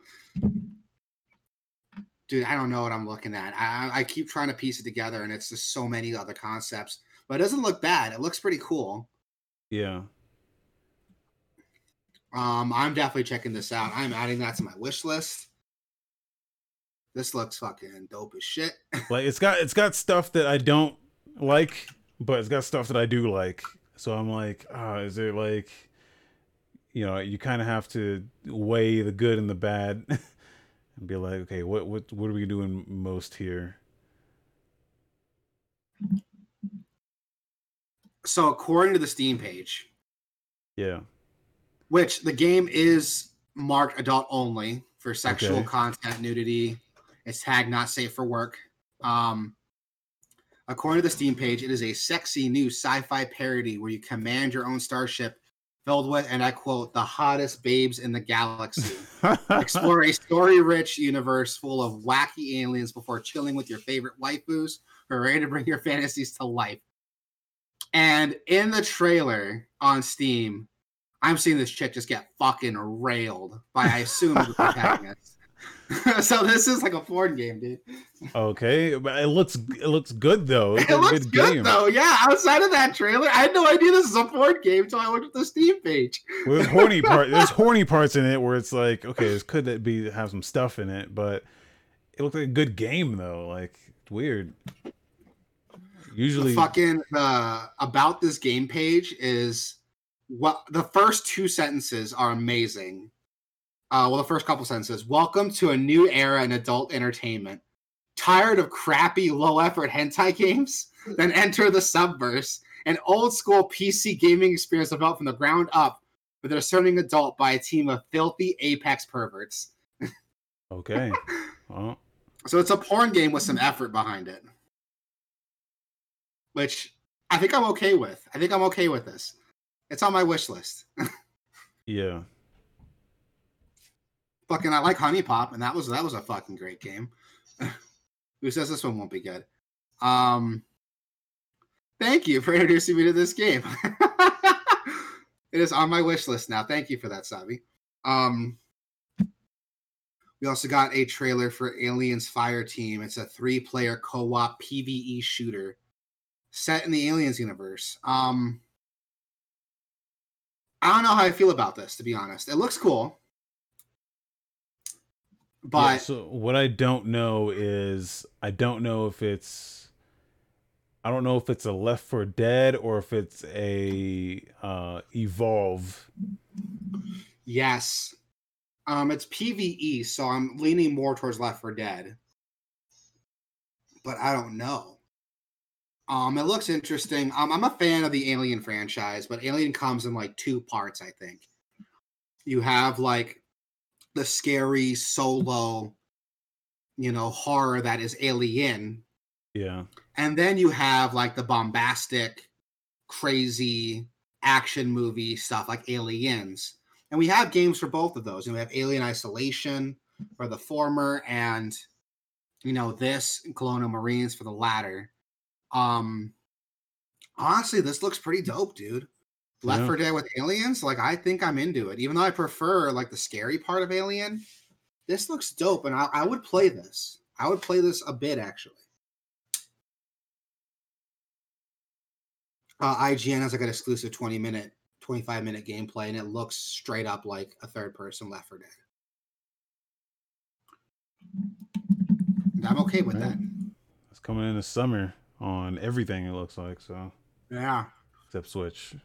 dude, I don't know what I'm looking at. I, I keep trying to piece it together, and it's just so many other concepts. But it doesn't look bad. It looks pretty cool. Yeah, Um, I'm definitely checking this out. I'm adding that to my wish list. This looks fucking dope as shit. like it's got it's got stuff that I don't like, but it's got stuff that I do like. So I'm like, ah, is there like, you know, you kind of have to weigh the good and the bad, and be like, okay, what what what are we doing most here? So according to the Steam page, Yeah. Which the game is marked adult only for sexual Okay. content, nudity. It's tagged not safe for work. Um, according to the Steam page, it is a sexy new sci-fi parody where you command your own starship filled with, and I quote, the hottest babes in the galaxy. Explore a story-rich universe full of wacky aliens before chilling with your favorite waifus who are ready to bring your fantasies to life. And in the trailer on Steam, I'm seeing this chick just get fucking railed by I assume the protagonist. so this is like a porn game, dude. okay, but it looks it looks good though. It's It looks good, though. Yeah, outside of that trailer, I had no idea this is a porn game until I looked at the Steam page. Well, there's horny part. There's horny parts in it where it's like, okay, this could be have some stuff in it, but it looked like a good game though. Like weird. Usually, the fucking uh, about this game page is what the first two sentences are amazing. Uh, well, the first couple sentences. Welcome to a new era in adult entertainment. Tired of crappy, low effort hentai games? Then enter the Subverse, an old school PC gaming experience developed from the ground up for the discerning adult by a team of filthy apex perverts. okay. Well, So it's a porn game with some effort behind it. Which I think I'm okay with. I think I'm okay with this. It's on my wish list. yeah. fucking I like HuniePop, and that was that was a fucking great game. Who says this one won't be good? Um thank you for introducing me to this game. it is on my wish list now. Thank you for that, Sabi. Um we also got a trailer for Aliens Fire Team. It's a three-player co-op PvE shooter set in the Aliens universe. Um I don't know how I feel about this, to be honest. It looks cool. But Yeah, so what I don't know is I don't know if it's I don't know if it's a Left 4 Dead or if it's a uh Evolve. yes, um, it's PVE, so I'm leaning more towards Left 4 Dead. But I don't know. Um, it looks interesting. Um, I'm a fan of the Alien franchise, but Alien comes in like two parts, I think. You have like the scary solo, you know, horror that is Alien, Yeah. and then you have like the bombastic, crazy action movie stuff like Aliens. And we have games for both of those. And we have Alien Isolation for the former, and you know this Colonial Marines for the latter. Um, honestly, this looks pretty dope, dude. Left Yeah. 4 Dead with aliens, like I think I'm into it. Even though I prefer like the scary part of Alien, this looks dope, and I, I would play this. I would play this a bit actually. Uh, IGN has like an exclusive 20 minute, 25 minute gameplay, and it looks straight up like a third person Left 4 Dead. And I'm okay with that. It's coming in the summer on everything. It looks like so, Yeah. except Switch.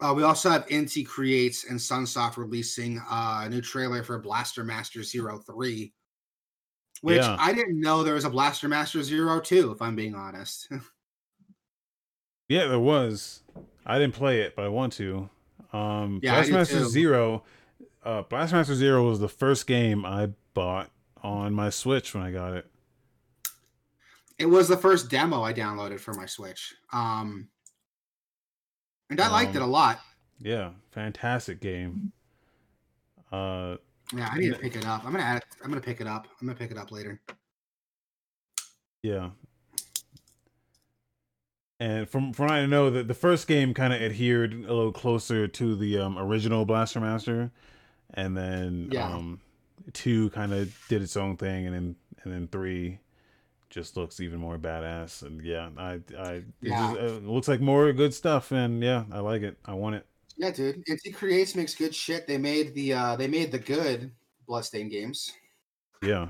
Uh, we also have Inti Creates and Sunsoft releasing uh, a new trailer for Blaster Master Zero Three, which Yeah. I didn't know there was a Blaster Master Zero Two. if I'm being honest. Yeah, there was. I didn't play it, but I want to. Um, Yeah, Blastmaster. Zero. Uh, Blastmaster Zero was the first game I bought on my Switch when I got it. It was the first demo I downloaded for my Switch. Um, and I liked it a Um, lot. Yeah, fantastic game. Uh, Yeah, I need to pick it up. I'm gonna add it. I'm gonna pick it up. I'm gonna pick it up later. yeah. And from from what I know, that the first game kind of adhered a little closer to the um, original Blaster Master, and then Yeah. um, two kind of did its own thing, and then and then three just looks even more badass. And yeah, I I it, Yeah. just, uh, it looks like more good stuff, and yeah, I like it. I want it. Yeah, dude. Inti Creates makes good shit. They made the uh, they made the good Bloodstained games. Yeah,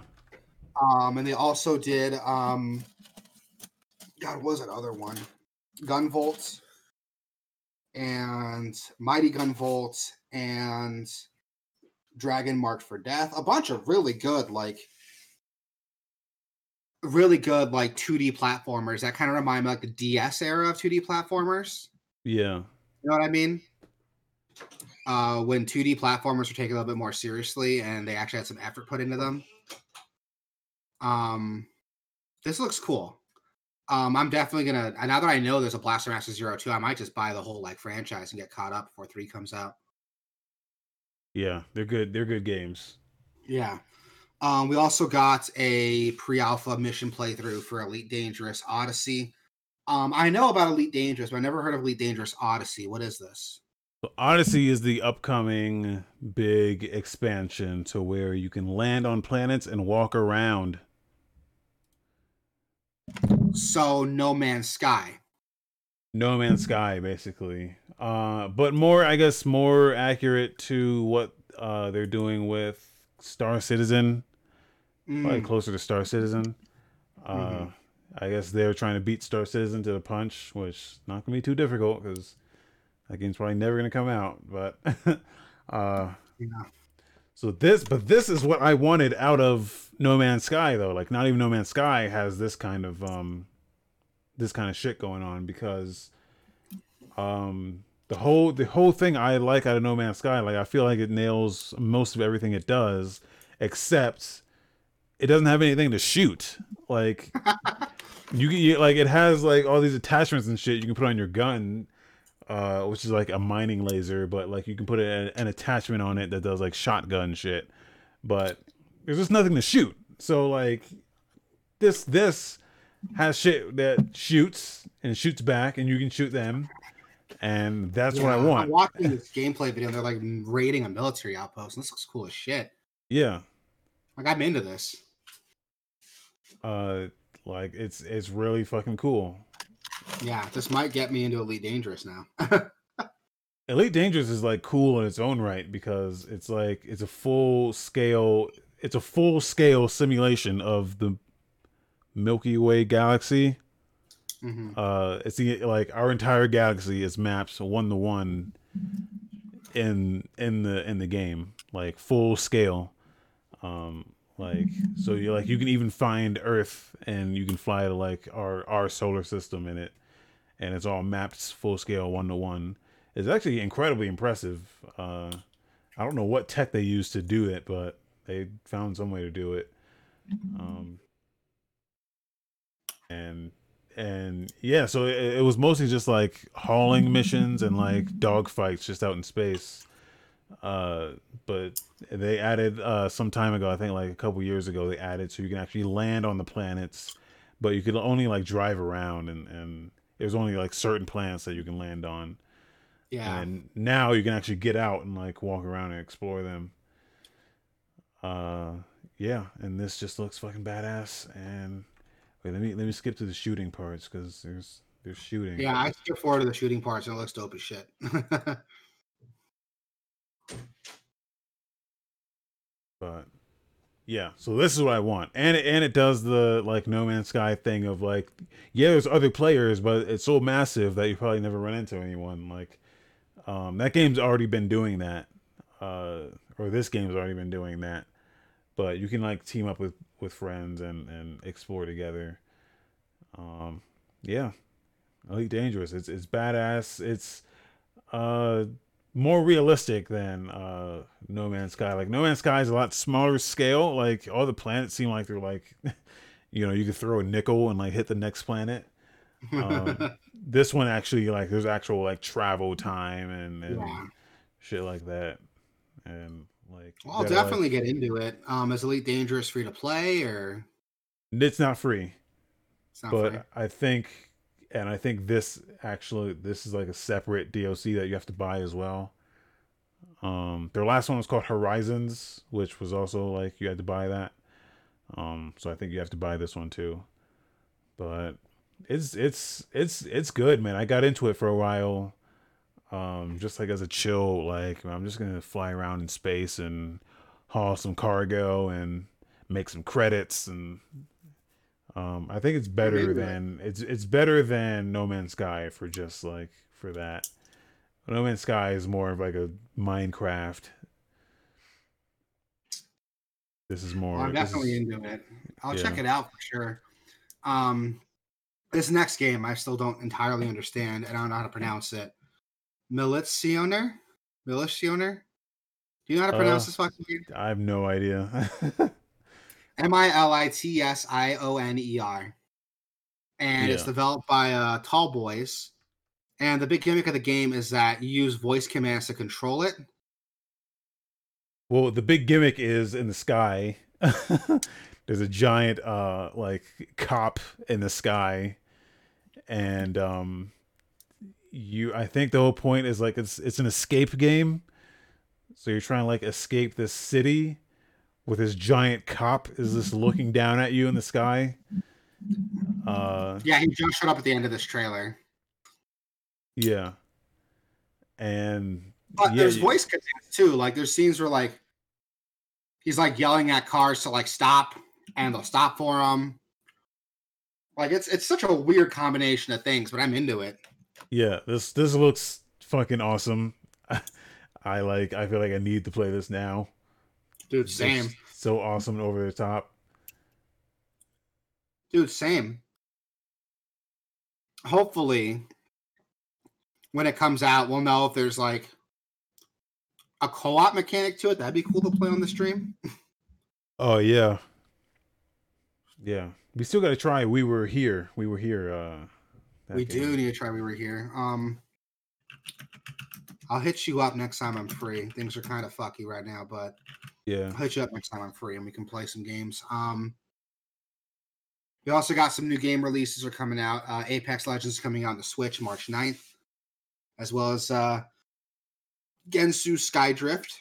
Um, and they also did um God, what was that other one? Gun Gunvolt and Mighty gun Gunvolt and Dragon Marked for Death. A bunch of really good, like really good like 2D platformers that kind of remind me like the DS era of 2D platformers. yeah, You know what I mean? Uh, when 2D platformers were taken a little bit more seriously and they actually had some effort put into them. Um, this looks cool. Um, I'm definitely gonna now that I know there's a Blaster Master Zero Two, I might just buy the whole like franchise and get caught up before three comes out. yeah. They're good. They're good games. Yeah. Um, we also got a pre-alpha mission playthrough for Elite Dangerous Odyssey. Um, I know about Elite Dangerous, but I never heard of Elite Dangerous Odyssey. What is this? So Odyssey is the upcoming big expansion to where you can land on planets and walk around. So No Man's Sky. No Man's Sky, basically. Uh, but more, I guess, more accurate to what uh, they're doing with Star Citizen. Probably Mm, closer to Star Citizen. Uh, Mhm. I guess they're trying to beat Star Citizen to the punch, which not gonna be too difficult because that game's probably never gonna come out. But uh, yeah. So this, but this is what I wanted out of No Man's Sky, though. Like, not even No Man's Sky has this kind of um, this kind of shit going on because, um, the whole the whole thing I like out of No Man's Sky, like I feel like it nails most of everything it does, except it doesn't have anything to shoot. Like, you can you, like it has like all these attachments and shit you can put on your gun uh, which is like a mining laser, but like you can put a, an attachment on it that does like shotgun shit. But there's just nothing to shoot. So like this this has shit that shoots and shoots back, and you can shoot them, and that's what I Yeah, I'm want. watching this gameplay video and they're like raiding a military outpost. And this looks cool as shit. Yeah, Like I'm into this. Uh, like it's it's really fucking cool. Yeah, this might get me into Elite Dangerous now. Elite Dangerous is like cool in its own right because it's like it's a full scale it's a full scale simulation of the Milky Way galaxy. Mhm. Uh it's the, like our entire galaxy is maps one to one in in the in the game, like full scale. Um like so you like you can even find Earth and you can fly to like our our solar system in it and it's all mapped full scale one to one. It's actually incredibly impressive. Uh, I don't know what tech they used to do it, but they found some way to do it. Um, and and yeah, so it, it was mostly just like hauling missions and like dogfights just out in space. Uh, but they added uh, some time ago, I think like a couple years ago, they added so you can actually land on the planets, but you could only like drive around and and there's only like certain planets that you can land on. Yeah. And now you can actually get out and like walk around and explore them. Uh yeah, and this just looks fucking badass and wait, let me let me skip to the shooting parts cuz there's there's shooting. Yeah, I skip forward to the shooting parts and it looks dope as shit. but yeah, so this is what I want, and it, and it does the like No Man's Sky thing of like, yeah, there's other players, but it's so massive that you probably never run into anyone. Like, um, that game's already been doing that, uh, or this game's already been doing that, but you can like team up with with friends and and explore together. Um, yeah, Elite Dangerous. It's it's badass. It's uh more realistic than uh No Man's Sky. Like No Man's Sky is a lot smaller scale. Like all the planets seem like they're like you know, you could throw a nickel and like hit the next planet. Um, this one actually like there's actual like travel time and, and yeah. shit like that. And like Well, I'll definitely get into it. Um, is Elite Dangerous free to play or it's not free. it's not but free? I think, and I think this actually this is like a separate DLC that you have to buy as well. Um, their last one was called Horizons, which was also like you had to buy that. Um, so I think you have to buy this one too. But it's it's it's it's good, man. I got into it for a while, um, just like as a chill, like I'm just gonna fly around in space and haul some cargo and make some credits and um, I think it's better than it's it's better than No Man's Sky for just like for that. No Man's Sky is more of like a Minecraft. This is more. Well, I'm definitely is- into it. I'll yeah. check it out for sure. Um, this next game I still don't entirely understand, and I don't know how to pronounce it. Militsioner, Militsioner. Do you know how to pronounce Uh, this fucking game? I have no idea. M I L I T S I O N E R. And it's developed by uh, Tall Boys. And the big gimmick of the game is that you use voice commands to control it. well, the big gimmick is in the sky. There's a giant uh like cop in the sky and um you I think the whole point is like it's it's an escape game. So you're trying to like escape this city with this giant cop is just looking down at you in the sky. Uh Yeah, he just showed up at the end of this trailer. yeah. And But yeah, there's you- voice commands too. Like there's scenes where like he's like yelling at cars to like stop, and they'll stop for him. Like it's it's such a weird combination of things, but I'm into it. Yeah, this this looks fucking awesome. I like I feel like I need to play this now. Dude, same. So awesome and over the top. Dude, same. Hopefully, when it comes out, we'll know if there's like a co-op mechanic to it. That'd be cool to play on the stream. Oh yeah. Yeah. We still gotta try We Were Here. We were here, uh we game. do need to try. We were here. Um, I'll hit you up next time I'm free. Things are kind of fucky right now, but Yeah. I'll hit you up next time I'm free and we can play some games. Um, we also got some new game releases are coming out. Uh, Apex Legends is coming out on the Switch March 9th, as well as uh, Gensou Skydrift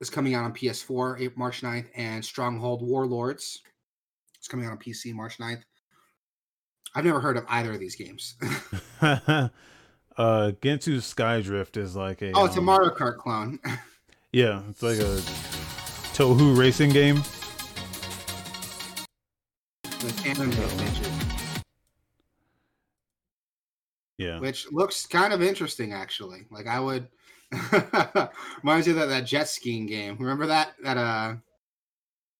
is coming out on PS4 March 9th, and Stronghold Warlords is coming out on PC March 9th. I've never heard of either of these games. uh Gensou Skydrift is like a oh, it's a um, Mario Kart clone. Yeah, it's like a Touhou racing game. the canon bitches, Yeah. which looks kind of interesting actually. Like I would reminds me of that, that jet skiing game. Remember that? That uh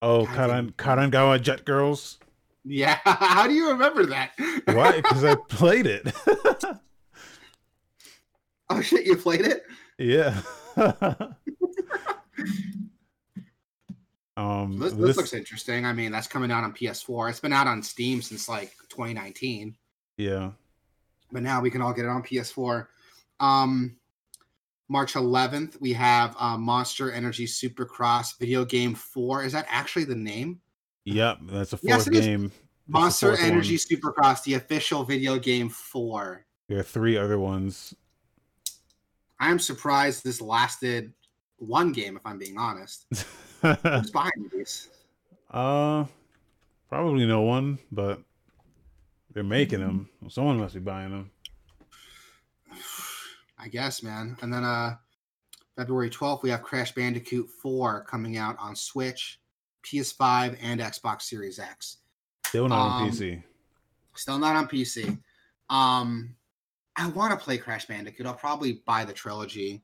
Oh, Karan Kandagawa Jet Girls. yeah. How do you remember that? Why? Because I played it. oh shit, you played it? yeah. um, This, this this- looks interesting. I mean, that's coming out on PS4. It's been out on Steam since like 2019, yeah. but now we can all get it on PS4. Um, March 11th, we have uh, Monster Energy Supercross Video Game 4. Is that actually the name? Yep, that's a fourth is. game. Monster Energy one. Supercross, the official video game for. There are three other ones. I am surprised this lasted one game, if I'm being honest. Who's behind these? uh, probably no one, but they're making them. Someone must be buying them. I guess, man. And then uh February 12th, we have Crash Bandicoot 4 coming out on Switch, PS5, and Xbox Series X. Still not on Um, PC. Still not on PC. Um I want to play Crash Bandicoot. I'll probably buy the trilogy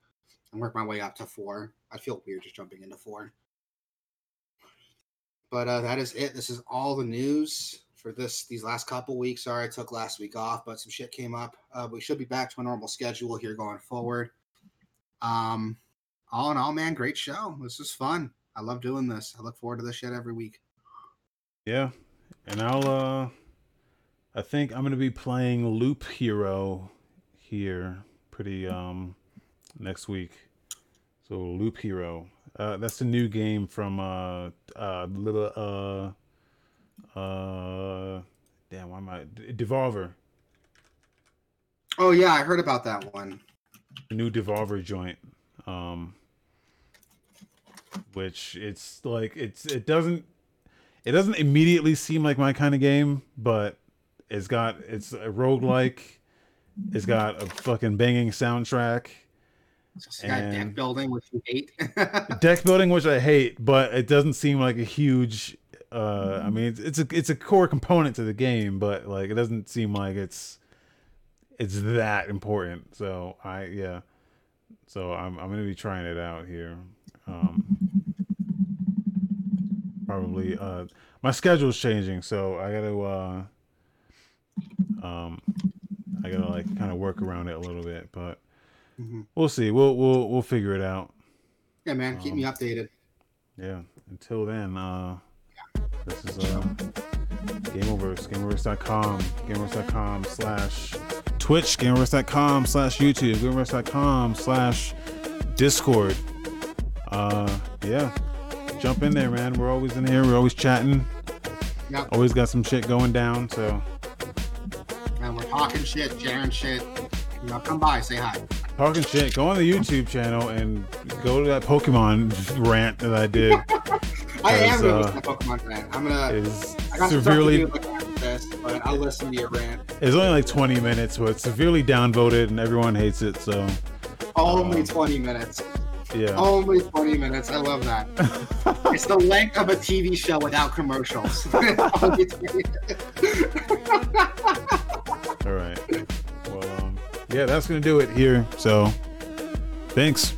and work my way up to four. I feel weird just jumping into four. But uh, that is it. This is all the news for this these last couple weeks. Sorry, I took last week off, but some shit came up. Uh, we should be back to a normal schedule here going forward. Um, all in all, man, great show. This is fun. I love doing this. I look forward to this shit every week. Yeah, and I'll. uh I think I'm gonna be playing Loop Hero here pretty um next week. So Loop Hero. Uh, that's a new game from uh uh little uh uh damn why am I Devolver. Oh yeah, I heard about that one. new Devolver joint. Um which it's like it's it doesn't it doesn't immediately seem like my kind of game, but it's got it's a roguelike. It's got a fucking banging soundtrack. It's got deck building, which you hate. Deck building, which I hate, but it doesn't seem like a huge uh I mean it's, it's a it's a core component to the game, but like it doesn't seem like it's it's that important. So I yeah. So I'm I'm gonna be trying it out here. Um probably uh my schedule's changing, so I gotta uh um I gotta like kind of work around it a little bit, but Mhm. we'll see. We'll we'll we'll figure it out. yeah, man, keep me Um, updated. Yeah. Until then, uh this is uh Gameoverse, Gameoverse.com, Gameoverse.com slash Twitch, Gameoverse.com slash YouTube, Gameoverse.com slash Discord. Uh yeah. Jump in there, man. We're always in here, we're always chatting. Yep. Always got some shit going down, so talking shit, sharing shit. You know, come by, say hi. talking shit, go on the YouTube channel and go to that Pokemon rant that I did. I am gonna uh, listen to Pokemon rant. I'm gonna. Is I got severely some stuff to do like this, but I'll listen to your rant. It's only like 20 minutes, but it's severely downvoted and everyone hates it. So, Only Um, 20 minutes. yeah. Only 20 minutes. I love that. It's the length of a TV show without commercials. Only 20 minutes. All right. Well, um, yeah, that's going to do it here. So, thanks.